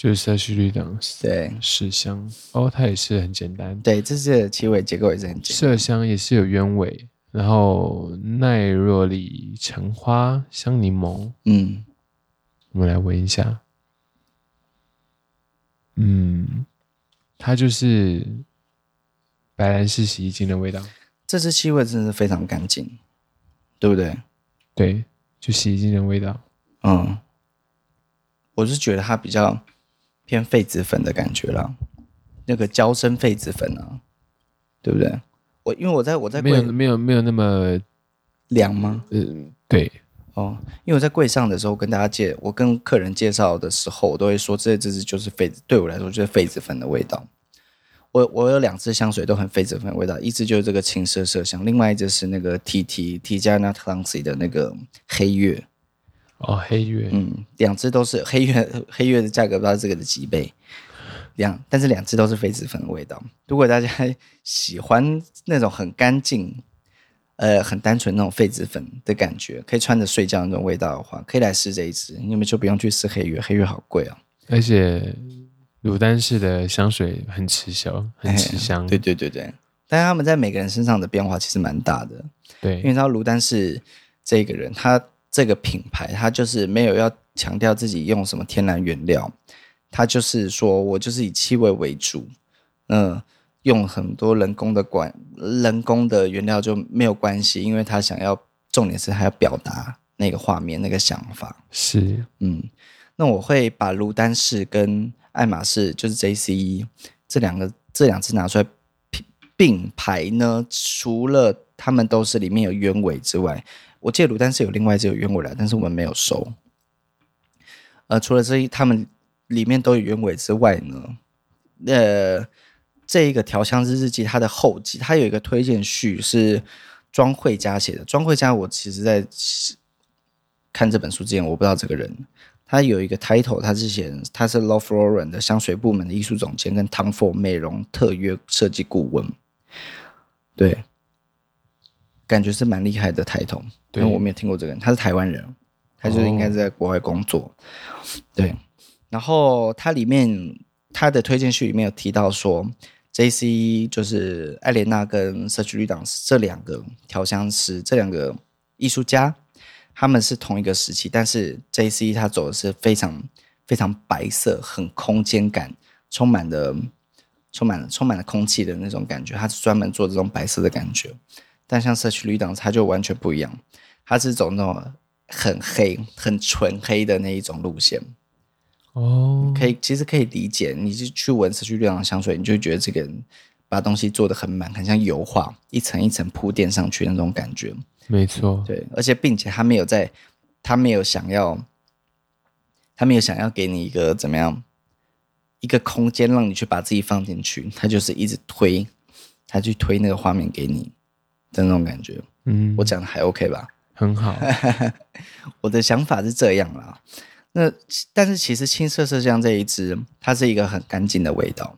就是 Serge Lutens，对，麝香哦，它也是很简单，对，这是气味结构也是很简单，麝香也是有鸢尾，然后奈若里橙花香柠檬，嗯。我们来闻一下，嗯，它就是白兰氏洗衣精的味道。这支气味真的是非常干净，对不对？对，就洗衣精的味道。嗯，我是觉得它比较偏痱子粉的感觉啦，那个娇生痱子粉啊，对不对？我因为我在我在没有没有没有那么凉吗？嗯，对。哦，因为我在柜上的时候跟大家介，我跟客人介绍的时候，我都会说这这支就是痱子，对我来说就是痱子粉的味道。我我有两支香水都很痱子粉的味道，一支就是这个青色麝香，另外一支是那个 T T Tiziana Terenzi 的那个黑月。哦，黑月，嗯，两只都是 黑月，黑月的价格不知道这个的几倍，两，但是两只都是痱子粉的味道。如果大家喜欢那种很干净。呃，很单纯那种痱子粉的感觉，可以穿着睡觉那种味道的话，可以来试这一支。你们就不用去试黑月，黑月好贵哦。而且鲁丹氏的香水很持久，很持香。对对对对，但是他们在每个人身上的变化其实蛮大的。对，因为知道鲁丹氏这个人，他这个品牌，它就是没有要强调自己用什么天然原料，它就是说我就是以气味为主，嗯、呃。用很多人工的管人工的原料就没有关系，因为他想要重点是他要表达那个画面那个想法是嗯，那我会把卢丹氏跟爱马仕就是 JCE 这两个这两次拿出来并排呢，除了他们都是里面有鸢尾之外，我记得卢丹氏有另外一支有鸢尾的，但是我们没有收。呃，除了这一他们里面都有鸢尾之外呢，呃。这一个调香师日记，它的后记，它有一个推荐序是庄慧佳写的。庄慧佳，我其实在看这本书之前，我不知道这个人。他有一个 title，他之前他是 l o v e l a u r e n 的香水部门的艺术总监，跟 Tom Ford 美容特约设计顾问。对，感觉是蛮厉害的 title。因为我没有听过这个人，他是台湾人，他就应该是在国外工作。哦、对，然后它里面他的推荐序里面有提到说。J.C. 就是艾莲娜跟 Serge Lutens 这两个调香师，这两个艺术家，他们是同一个时期，但是 J.C. 他走的是非常非常白色、很空间感、充满了、充满了、充满了空气的那种感觉。他是专门做这种白色的感觉，但像 Serge Lutens 他就完全不一样，他是走那种很黑、很纯黑的那一种路线。哦，可以，其实可以理解。你就去闻社区绿的香水，你就会觉得这个人把东西做的很满，很像油画，一层一层铺垫上去那种感觉。没错，对，而且并且他没有在，他没有想要，他没有想要给你一个怎么样一个空间让你去把自己放进去，他就是一直推，他去推那个画面给你的那种感觉。嗯，我讲的还 OK 吧？很好，我的想法是这样啦。那但是其实青色麝香这一支，它是一个很干净的味道。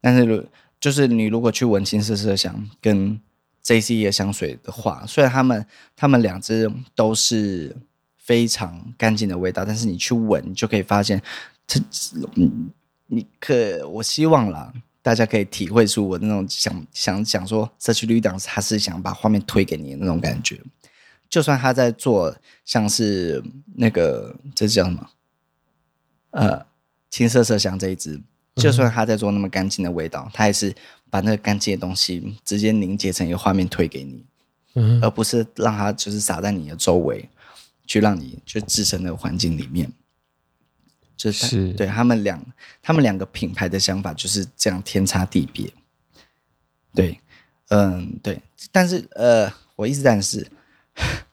但是如就是你如果去闻青色麝香跟 JCE 的香水的话，虽然他们他们两支都是非常干净的味道，但是你去闻你就可以发现，这嗯，你可我希望啦，大家可以体会出我那种想想想说，Serge Lutens 他是想把画面推给你的那种感觉。就算他在做像是那个这是叫什么？呃，青色麝香这一支，就算他在做那么干净的味道，他也是把那个干净的东西直接凝结成一个画面推给你，而不是让它就是洒在你的周围，去让你就置身那个环境里面。就是，是对他们两他们两个品牌的想法就是这样天差地别。对，嗯，对，但是呃，我一直但是。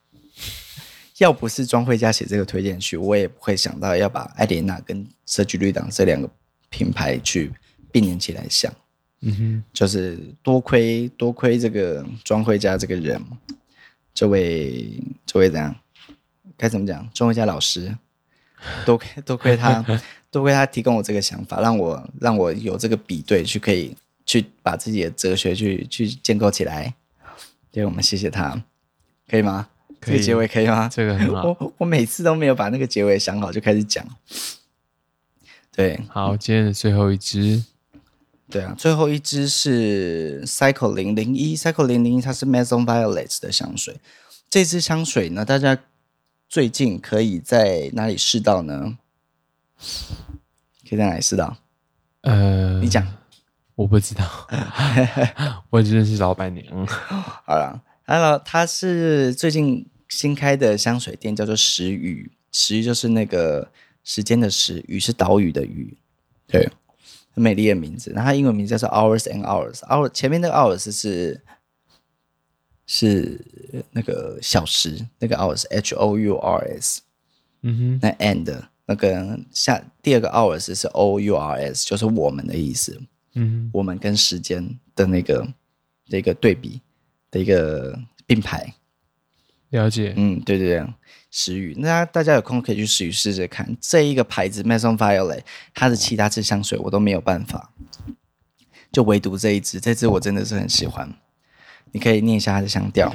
要不是庄慧佳写这个推荐序，我也不会想到要把艾莲娜跟社区绿党这两个品牌去并联起来想。嗯哼，就是多亏多亏这个庄慧佳这个人，这位这位怎样该怎么讲？庄慧佳老师，多亏多亏他，多亏他提供我这个想法，让我让我有这个比对去可以去把自己的哲学去去建构起来。对，我们谢谢他，可以吗？可以，这个结尾可以吗？这个很好。我我每次都没有把那个结尾想好就开始讲。对，好，今天的最后一支。对啊，最后一支是 Cycle 零零一，Cycle 零零一它是 Maison Violet 的香水。这支香水呢，大家最近可以在哪里试到呢？可以在哪里试到？呃，你讲，我不知道，我只认识老板娘。好了，Hello，它是最近新开的香水店，叫做时雨。时雨就是那个时间的时，雨是岛屿的雨，对。很美丽的名字，那它英文名字叫做 Hours and Hours。Hours 前面那个 Hours 是是那个小时，那个 Hours H O U R S。嗯哼，那 And 那个下第二个 Hours 是 O U R S，就是我们的意思。嗯哼，我们跟时间的那个的一个对比的一个并排。了解。嗯，对对对。时雨，那大家有空可以去时雨试试看。这一个牌子 Maison Violet，它的其他支香水我都没有办法，就唯独这一支，这支我真的是很喜欢。你可以念一下它的香调。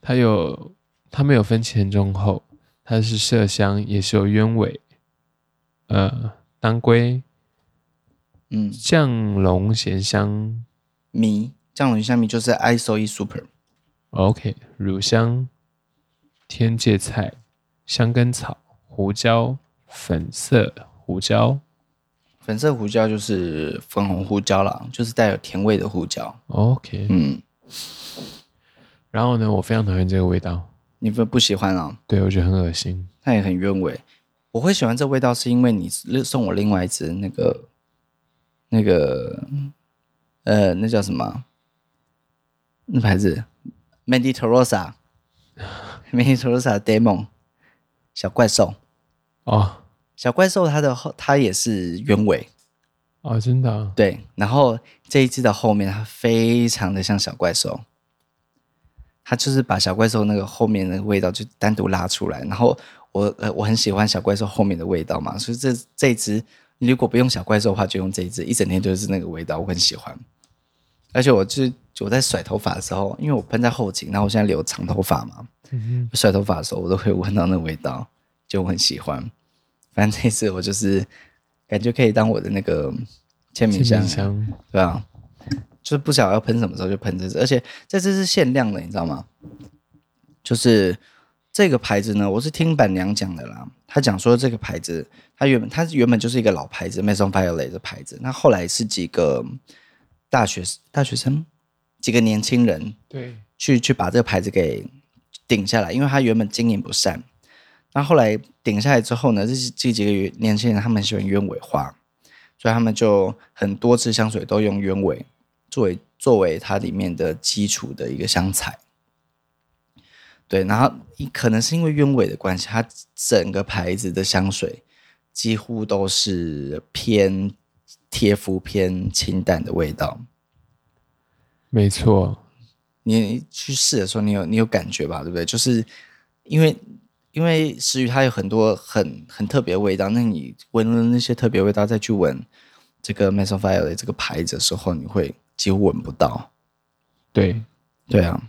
它有，它没有分前中后，它是麝香，也是有鸢尾，呃，当归，嗯，降龙涎香米，降龙涎香米就是 ISO E Super。OK，乳香。天芥菜、香根草、胡椒、粉色胡椒，粉色胡椒就是粉红胡椒啦，就是带有甜味的胡椒。OK，嗯。然后呢，我非常讨厌这个味道。你不不喜欢啊？对，我觉得很恶心。它也很鸢尾。我会喜欢这味道，是因为你送我另外一只那个那个呃，那叫什么？那牌子图罗莎 Demon 小怪兽哦，小怪兽它的后它也是鸢尾哦，真的、啊、对。然后这一支的后面它非常的像小怪兽，它就是把小怪兽那个后面的味道就单独拉出来。然后我呃我很喜欢小怪兽后面的味道嘛，所以这这一支你如果不用小怪兽的话，就用这一支，一整天就是那个味道，我很喜欢。而且我就是我在甩头发的时候，因为我喷在后颈，然后我现在留长头发嘛。嗯、甩头发的时候，我都会闻到那味道，就我很喜欢。反正这次我就是感觉可以当我的那个签名香，香对吧、啊？就是不晓得要喷什么时候就喷这支，而且这支是限量的，你知道吗？就是这个牌子呢，我是听板娘讲的啦。她讲说这个牌子，它原本它原本就是一个老牌子，Maison Violet 的牌子。那后来是几个大学大学生，几个年轻人对去去把这个牌子给。顶下来，因为他原本经营不善，那后来顶下来之后呢，这这几个年轻人他们喜欢鸢尾花，所以他们就很多支香水都用鸢尾作为作为它里面的基础的一个香材。对，然后可能是因为鸢尾的关系，它整个牌子的香水几乎都是偏贴肤偏清淡的味道。没错。你去试的时候，你有你有感觉吧？对不对？就是因为因为时雨它有很多很很特别的味道，那你闻了那些特别味道，再去闻这个 Maison Violet 这个牌子的时候，你会几乎闻不到。对对啊，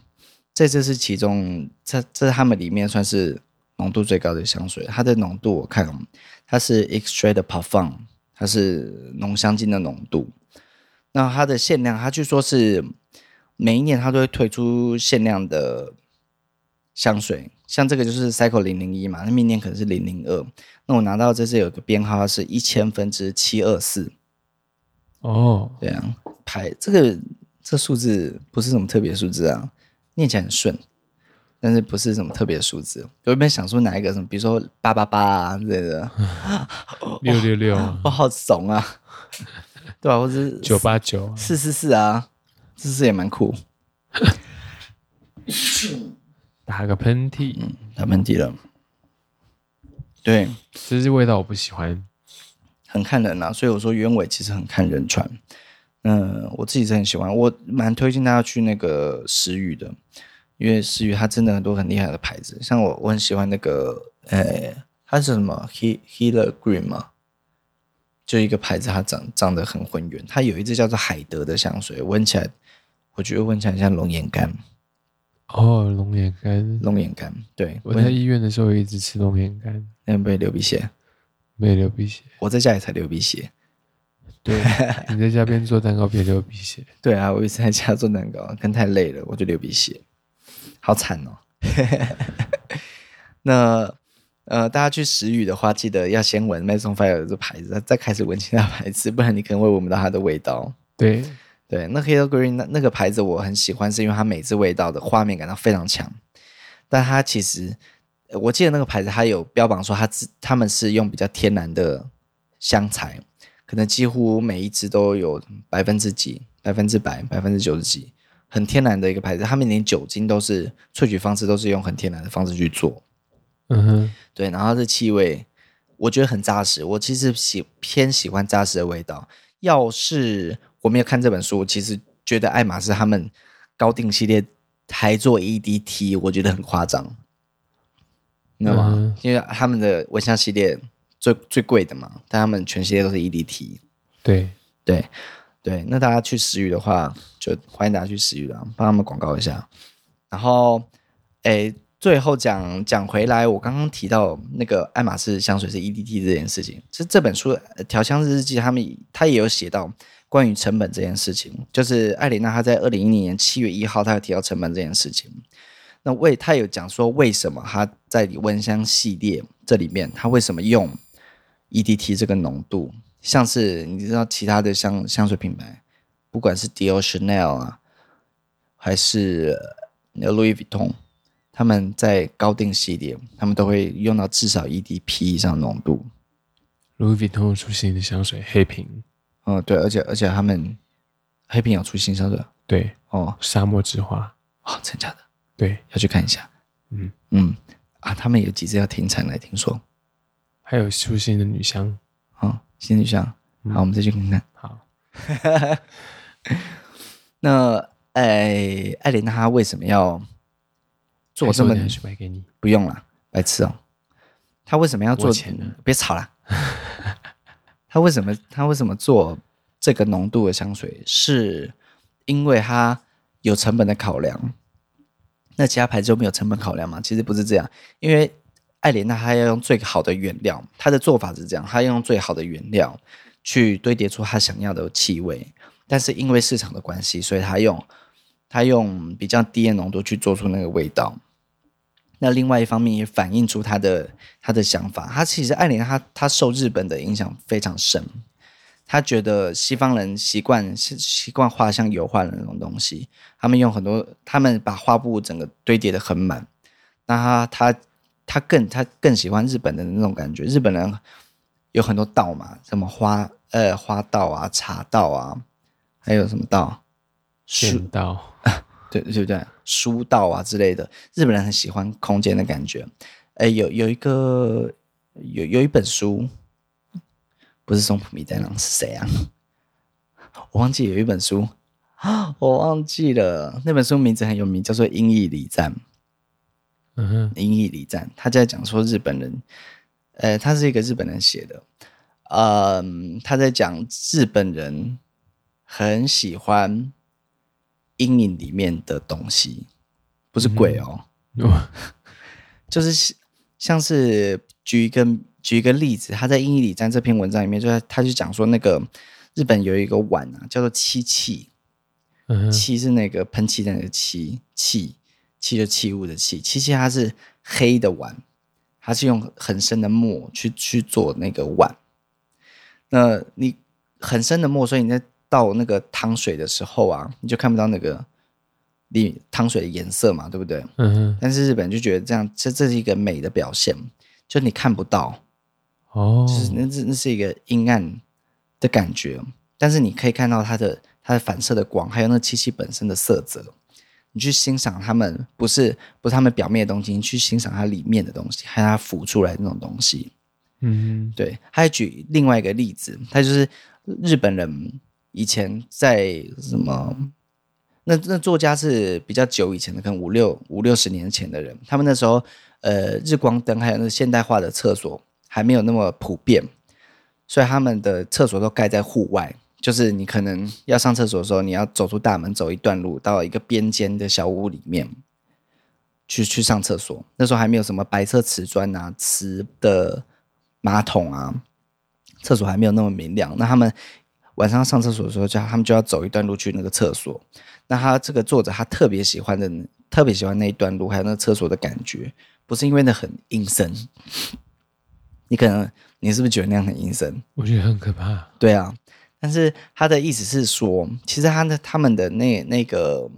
这这是其中，这这是他们里面算是浓度最高的香水。它的浓度我看，它是 Extrait de Parfum，它是浓香精的浓度。那它的限量，它据说是。每一年它都会推出限量的香水，像这个就是 Cycle 零零一嘛，那明年可能是零零二。那我拿到这是有个编号，是一千分之七二四。哦，对啊，排这个这数字不是什么特别数字啊，念起来很顺，但是不是什么特别数字。我有没有想出哪一个什么，比如说八八八啊之类的，六六六，我好怂啊，对吧？或者九八九，四四四啊。这是也蛮酷，打个喷嚏，嗯，打喷嚏了。对，其实味道我不喜欢，很看人啊。所以我说鸢尾其实很看人穿。嗯，我自己是很喜欢，我蛮推荐大家去那个食宇的，因为食宇它真的很多很厉害的牌子，像我我很喜欢那个，呃，它是什么？He Healer Green 吗？就一个牌子，它长长得很浑圆，它有一支叫做海德的香水，闻起来我觉得闻起来像龙眼干。哦，龙眼干，龙眼干，对，我在医院的时候一直吃龙眼干，那有没有流鼻血？没有流鼻血，我在家里才流鼻血。对，你在家边做蛋糕边流鼻血。对啊，我一直在家做蛋糕，跟太累了，我就流鼻血，好惨哦。那呃，大家去食语的话，记得要先闻 Maison Fire 这牌子，再开始闻其他牌子，不然你可能会闻不到它的味道。对对，那 Healer Green 那那个牌子我很喜欢，是因为它每次味道的画面感到非常强，但它其实我记得那个牌子它有标榜说它自他们是用比较天然的香材。可能几乎每一支都有百分之几、百分之百、百分之九十几，很天然的一个牌子。他们连酒精都是萃取方式都是用很天然的方式去做。嗯哼，对。然后这气味，我觉得很扎实。我其实喜偏喜欢扎实的味道。要是我没有看这本书，其实觉得爱马仕他们高定系列还做 EDT，我觉得很夸张，你知道吗？嗯、因为他们的蚊香系列。最最贵的嘛，但他们全系列都是 EDT。对对对，那大家去食鱼的话，就欢迎大家去食鱼了，帮他们广告一下。然后，哎，最后讲讲回来，我刚刚提到那个爱马仕香水是 EDT 这件事情，其实这本书《调香日记》他们他也有写到关于成本这件事情，就是艾琳娜她在二零一零年七月一号，她有提到成本这件事情。那为她有讲说，为什么她在蚊香系列这里面，她为什么用？EDT 这个浓度，像是你知道其他的香香水品牌，不管是 Dior、Chanel 啊，还是 Louis Vuitton，他们在高定系列，他们都会用到至少 EDP 以上浓度。Louis Vuitton 出新的香水黑瓶，嗯，对，而且而且他们黑瓶有出新香水，对，哦，沙漠之花，哦，真假的，对，要去看一下，嗯嗯，啊，他们有几支要停产来听说。还有出新的女香，哦，新女香，嗯、好，我们再去看看。好，那哎，艾琳娜她为什么要做这么？去买给你，不用了，白痴哦。她为什么要做？别吵了。他为什么？他为什么做这个浓度的香水？是因为他有成本的考量。那其他牌子就没有成本考量吗？其实不是这样，因为。艾莲娜，她要用最好的原料，她的做法是这样：她要用最好的原料去堆叠出她想要的气味，但是因为市场的关系，所以她用她用比较低的浓度去做出那个味道。那另外一方面也反映出他的他的想法。他其实艾莲娜，她她受日本的影响非常深，她觉得西方人习惯习惯画像油画的那种东西，他们用很多，他们把画布整个堆叠的很满。那他他。他更他更喜欢日本的那种感觉。日本人有很多道嘛，什么花呃花道啊、茶道啊，还有什么道？书道，对对不对？书道啊之类的。日本人很喜欢空间的感觉。哎，有有一个有有一本书，不是松浦弥太郎是谁啊？我忘记有一本书啊，我忘记了。那本书名字很有名，叫做《英译礼赞》。嗯哼，英译礼赞，他在讲说日本人，呃，他是一个日本人写的，嗯，他在讲日本人很喜欢阴影里面的东西，不是鬼哦，嗯、就是像是举一个举一个例子，他在阴影里站这篇文章里面，就他就讲说那个日本有一个碗啊，叫做漆器，嗯，漆是那个喷漆的那个漆器。漆就器物的器，漆器它是黑的碗，它是用很深的墨去去做那个碗。那你很深的墨，所以你在倒那个汤水的时候啊，你就看不到那个里汤水的颜色嘛，对不对？嗯哼。但是日本就觉得这样，这这是一个美的表现，就你看不到哦，就是那这那是一个阴暗的感觉，但是你可以看到它的它的反射的光，还有那漆器本身的色泽。你去欣赏他们，不是不是他们表面的东西，你去欣赏它里面的东西，还有它浮出来的那种东西。嗯，对。还举另外一个例子，他就是日本人以前在什么？那那作家是比较久以前的，可能五六五六十年前的人，他们那时候呃日光灯还有那现代化的厕所还没有那么普遍，所以他们的厕所都盖在户外。就是你可能要上厕所的时候，你要走出大门，走一段路到一个边间的小屋里面去去上厕所。那时候还没有什么白色瓷砖啊、瓷的马桶啊，厕所还没有那么明亮。那他们晚上上厕所的时候，就他们就要走一段路去那个厕所。那他这个作者他特别喜欢的，特别喜欢那一段路，还有那个厕所的感觉，不是因为那很阴森。你可能你是不是觉得那样很阴森？我觉得很可怕。对啊。但是他的意思是说，其实他的他们的那那个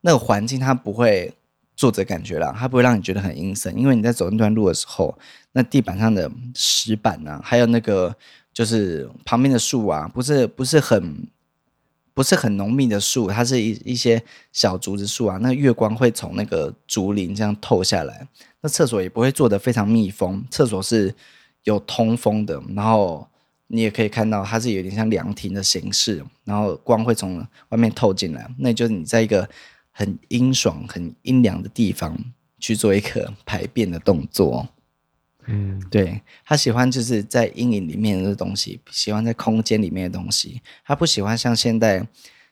那个环境，他不会作者感觉啦，他不会让你觉得很阴森，因为你在走那段路的时候，那地板上的石板啊，还有那个就是旁边的树啊，不是不是很不是很浓密的树，它是一一些小竹子树啊，那月光会从那个竹林这样透下来，那厕所也不会做得非常密封，厕所是有通风的，然后。你也可以看到，它是有点像凉亭的形式，然后光会从外面透进来。那就是你在一个很阴爽、很阴凉的地方去做一个排便的动作。嗯，对，他喜欢就是在阴影里面的东西，喜欢在空间里面的东西。他不喜欢像现代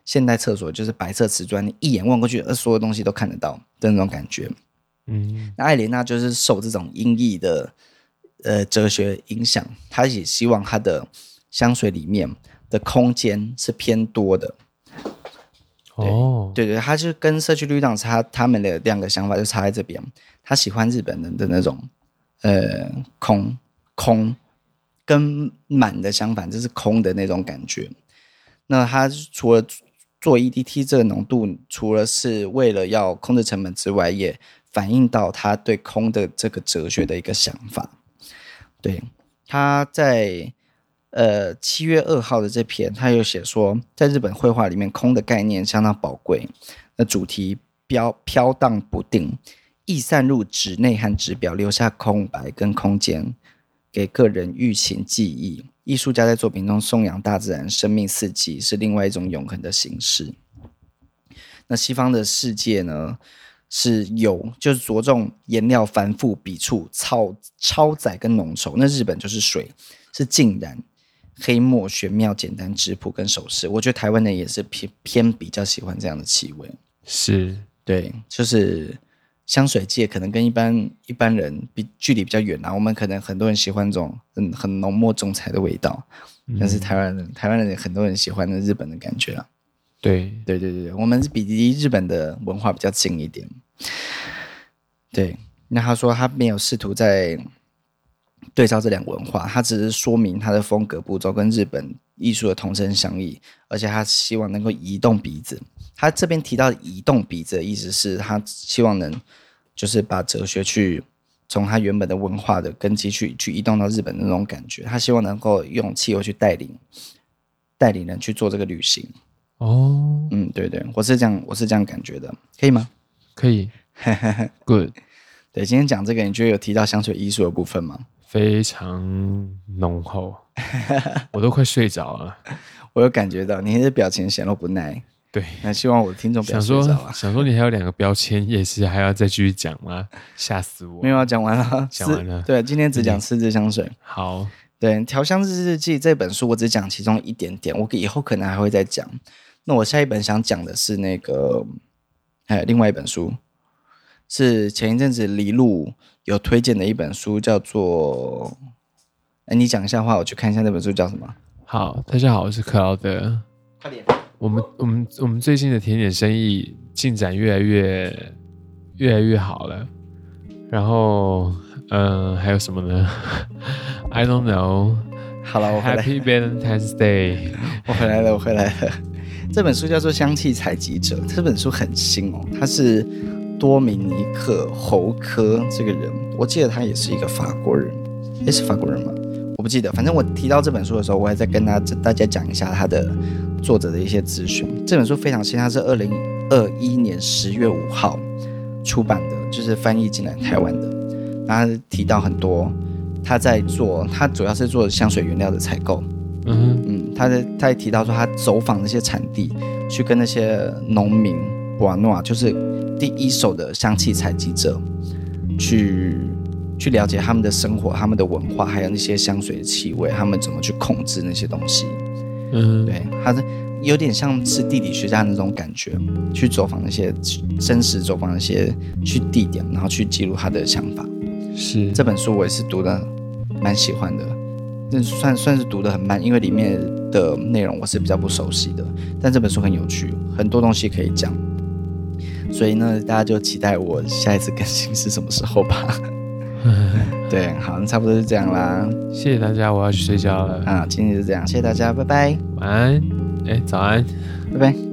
现代厕所，就是白色瓷砖，你一眼望过去，呃所有东西都看得到的那种感觉。嗯，那艾莲娜就是受这种音译的。呃，哲学影响，她也希望她的香水里面的空间是偏多的。哦，对对，他就跟社区绿党差他们的两个想法就差在这边。他喜欢日本人的那种呃空空，跟满的相反，就是空的那种感觉。那他除了做 EDT 这个浓度，除了是为了要控制成本之外，也反映到他对空的这个哲学的一个想法。对，他在呃七月二号的这篇，他又写说，在日本绘画里面，空的概念相当宝贵。那主题飘飘荡不定，易散入纸内和纸表，留下空白跟空间，给个人欲情记忆。艺术家在作品中颂扬大自然，生命四季是另外一种永恒的形式。那西方的世界呢？是有，就是着重颜料繁复、笔触超超载跟浓稠。那日本就是水，是浸染、黑墨、玄妙、简单、质朴跟手势。我觉得台湾人也是偏偏比较喜欢这样的气味。是，对，就是香水界可能跟一般一般人比距离比较远啊。我们可能很多人喜欢这种很很浓墨重彩的味道，嗯、但是台湾人台湾人很多人喜欢的日本的感觉啊。对对对对，我们是比离日本的文化比较近一点。对，那他说他没有试图在对照这两个文化，他只是说明他的风格步骤跟日本艺术的同声相异，而且他希望能够移动鼻子。他这边提到移动鼻子的意思是他希望能就是把哲学去从他原本的文化的根基去去移动到日本的那种感觉。他希望能够用气味去带领带领人去做这个旅行。哦，嗯，对对，我是这样，我是这样感觉的，可以吗？可以，Good。对，今天讲这个，你觉得有提到香水艺术的部分吗？非常浓厚，我都快睡着了。我有感觉到你的表情显露不耐。对，那希望我的听众不要睡着啊。想说，想说你还有两个标签，也是还要再继续讲吗？吓死我！没有啊，讲完了，讲完了。对，今天只讲四支香水。好，对，《调香日日记》这本书，我只讲其中一点点，我以后可能还会再讲。那我下一本想讲的是那个，还有另外一本书，是前一阵子李路有推荐的一本书，叫做……哎，你讲一下话，我去看一下那本书叫什么。好，大家好，我是克劳德。快点！我们我们我们最近的甜点生意进展越来越越来越好了。然后，嗯、呃，还有什么呢？I don't know。好了，我回来。Happy Valentine's Day！我回来了，我回来了。这本书叫做《香气采集者》，这本书很新哦。他是多米尼克·侯科这个人，我记得他也是一个法国人，也，是法国人吗？我不记得。反正我提到这本书的时候，我还在跟他大家讲一下他的作者的一些资讯。这本书非常新，它是二零二一年十月五号出版的，就是翻译进来台湾的。然后他提到很多他在做，他主要是做香水原料的采购。嗯嗯，他在他也提到说，他走访那些产地，去跟那些农民、瓦诺啊，就是第一手的香气采集者，去去了解他们的生活、他们的文化，还有那些香水的气味，他们怎么去控制那些东西。嗯，对，他是有点像是地理学家那种感觉，去走访那些真实走访那些去地点，然后去记录他的想法。是这本书我也是读的蛮喜欢的。这算算是读的很慢，因为里面的内容我是比较不熟悉的。但这本书很有趣，很多东西可以讲。所以呢，大家就期待我下一次更新是什么时候吧。对，好，那差不多就这样啦。谢谢大家，我要去睡觉了。啊，今天就这样，谢谢大家，拜拜，晚安，哎，早安，拜拜。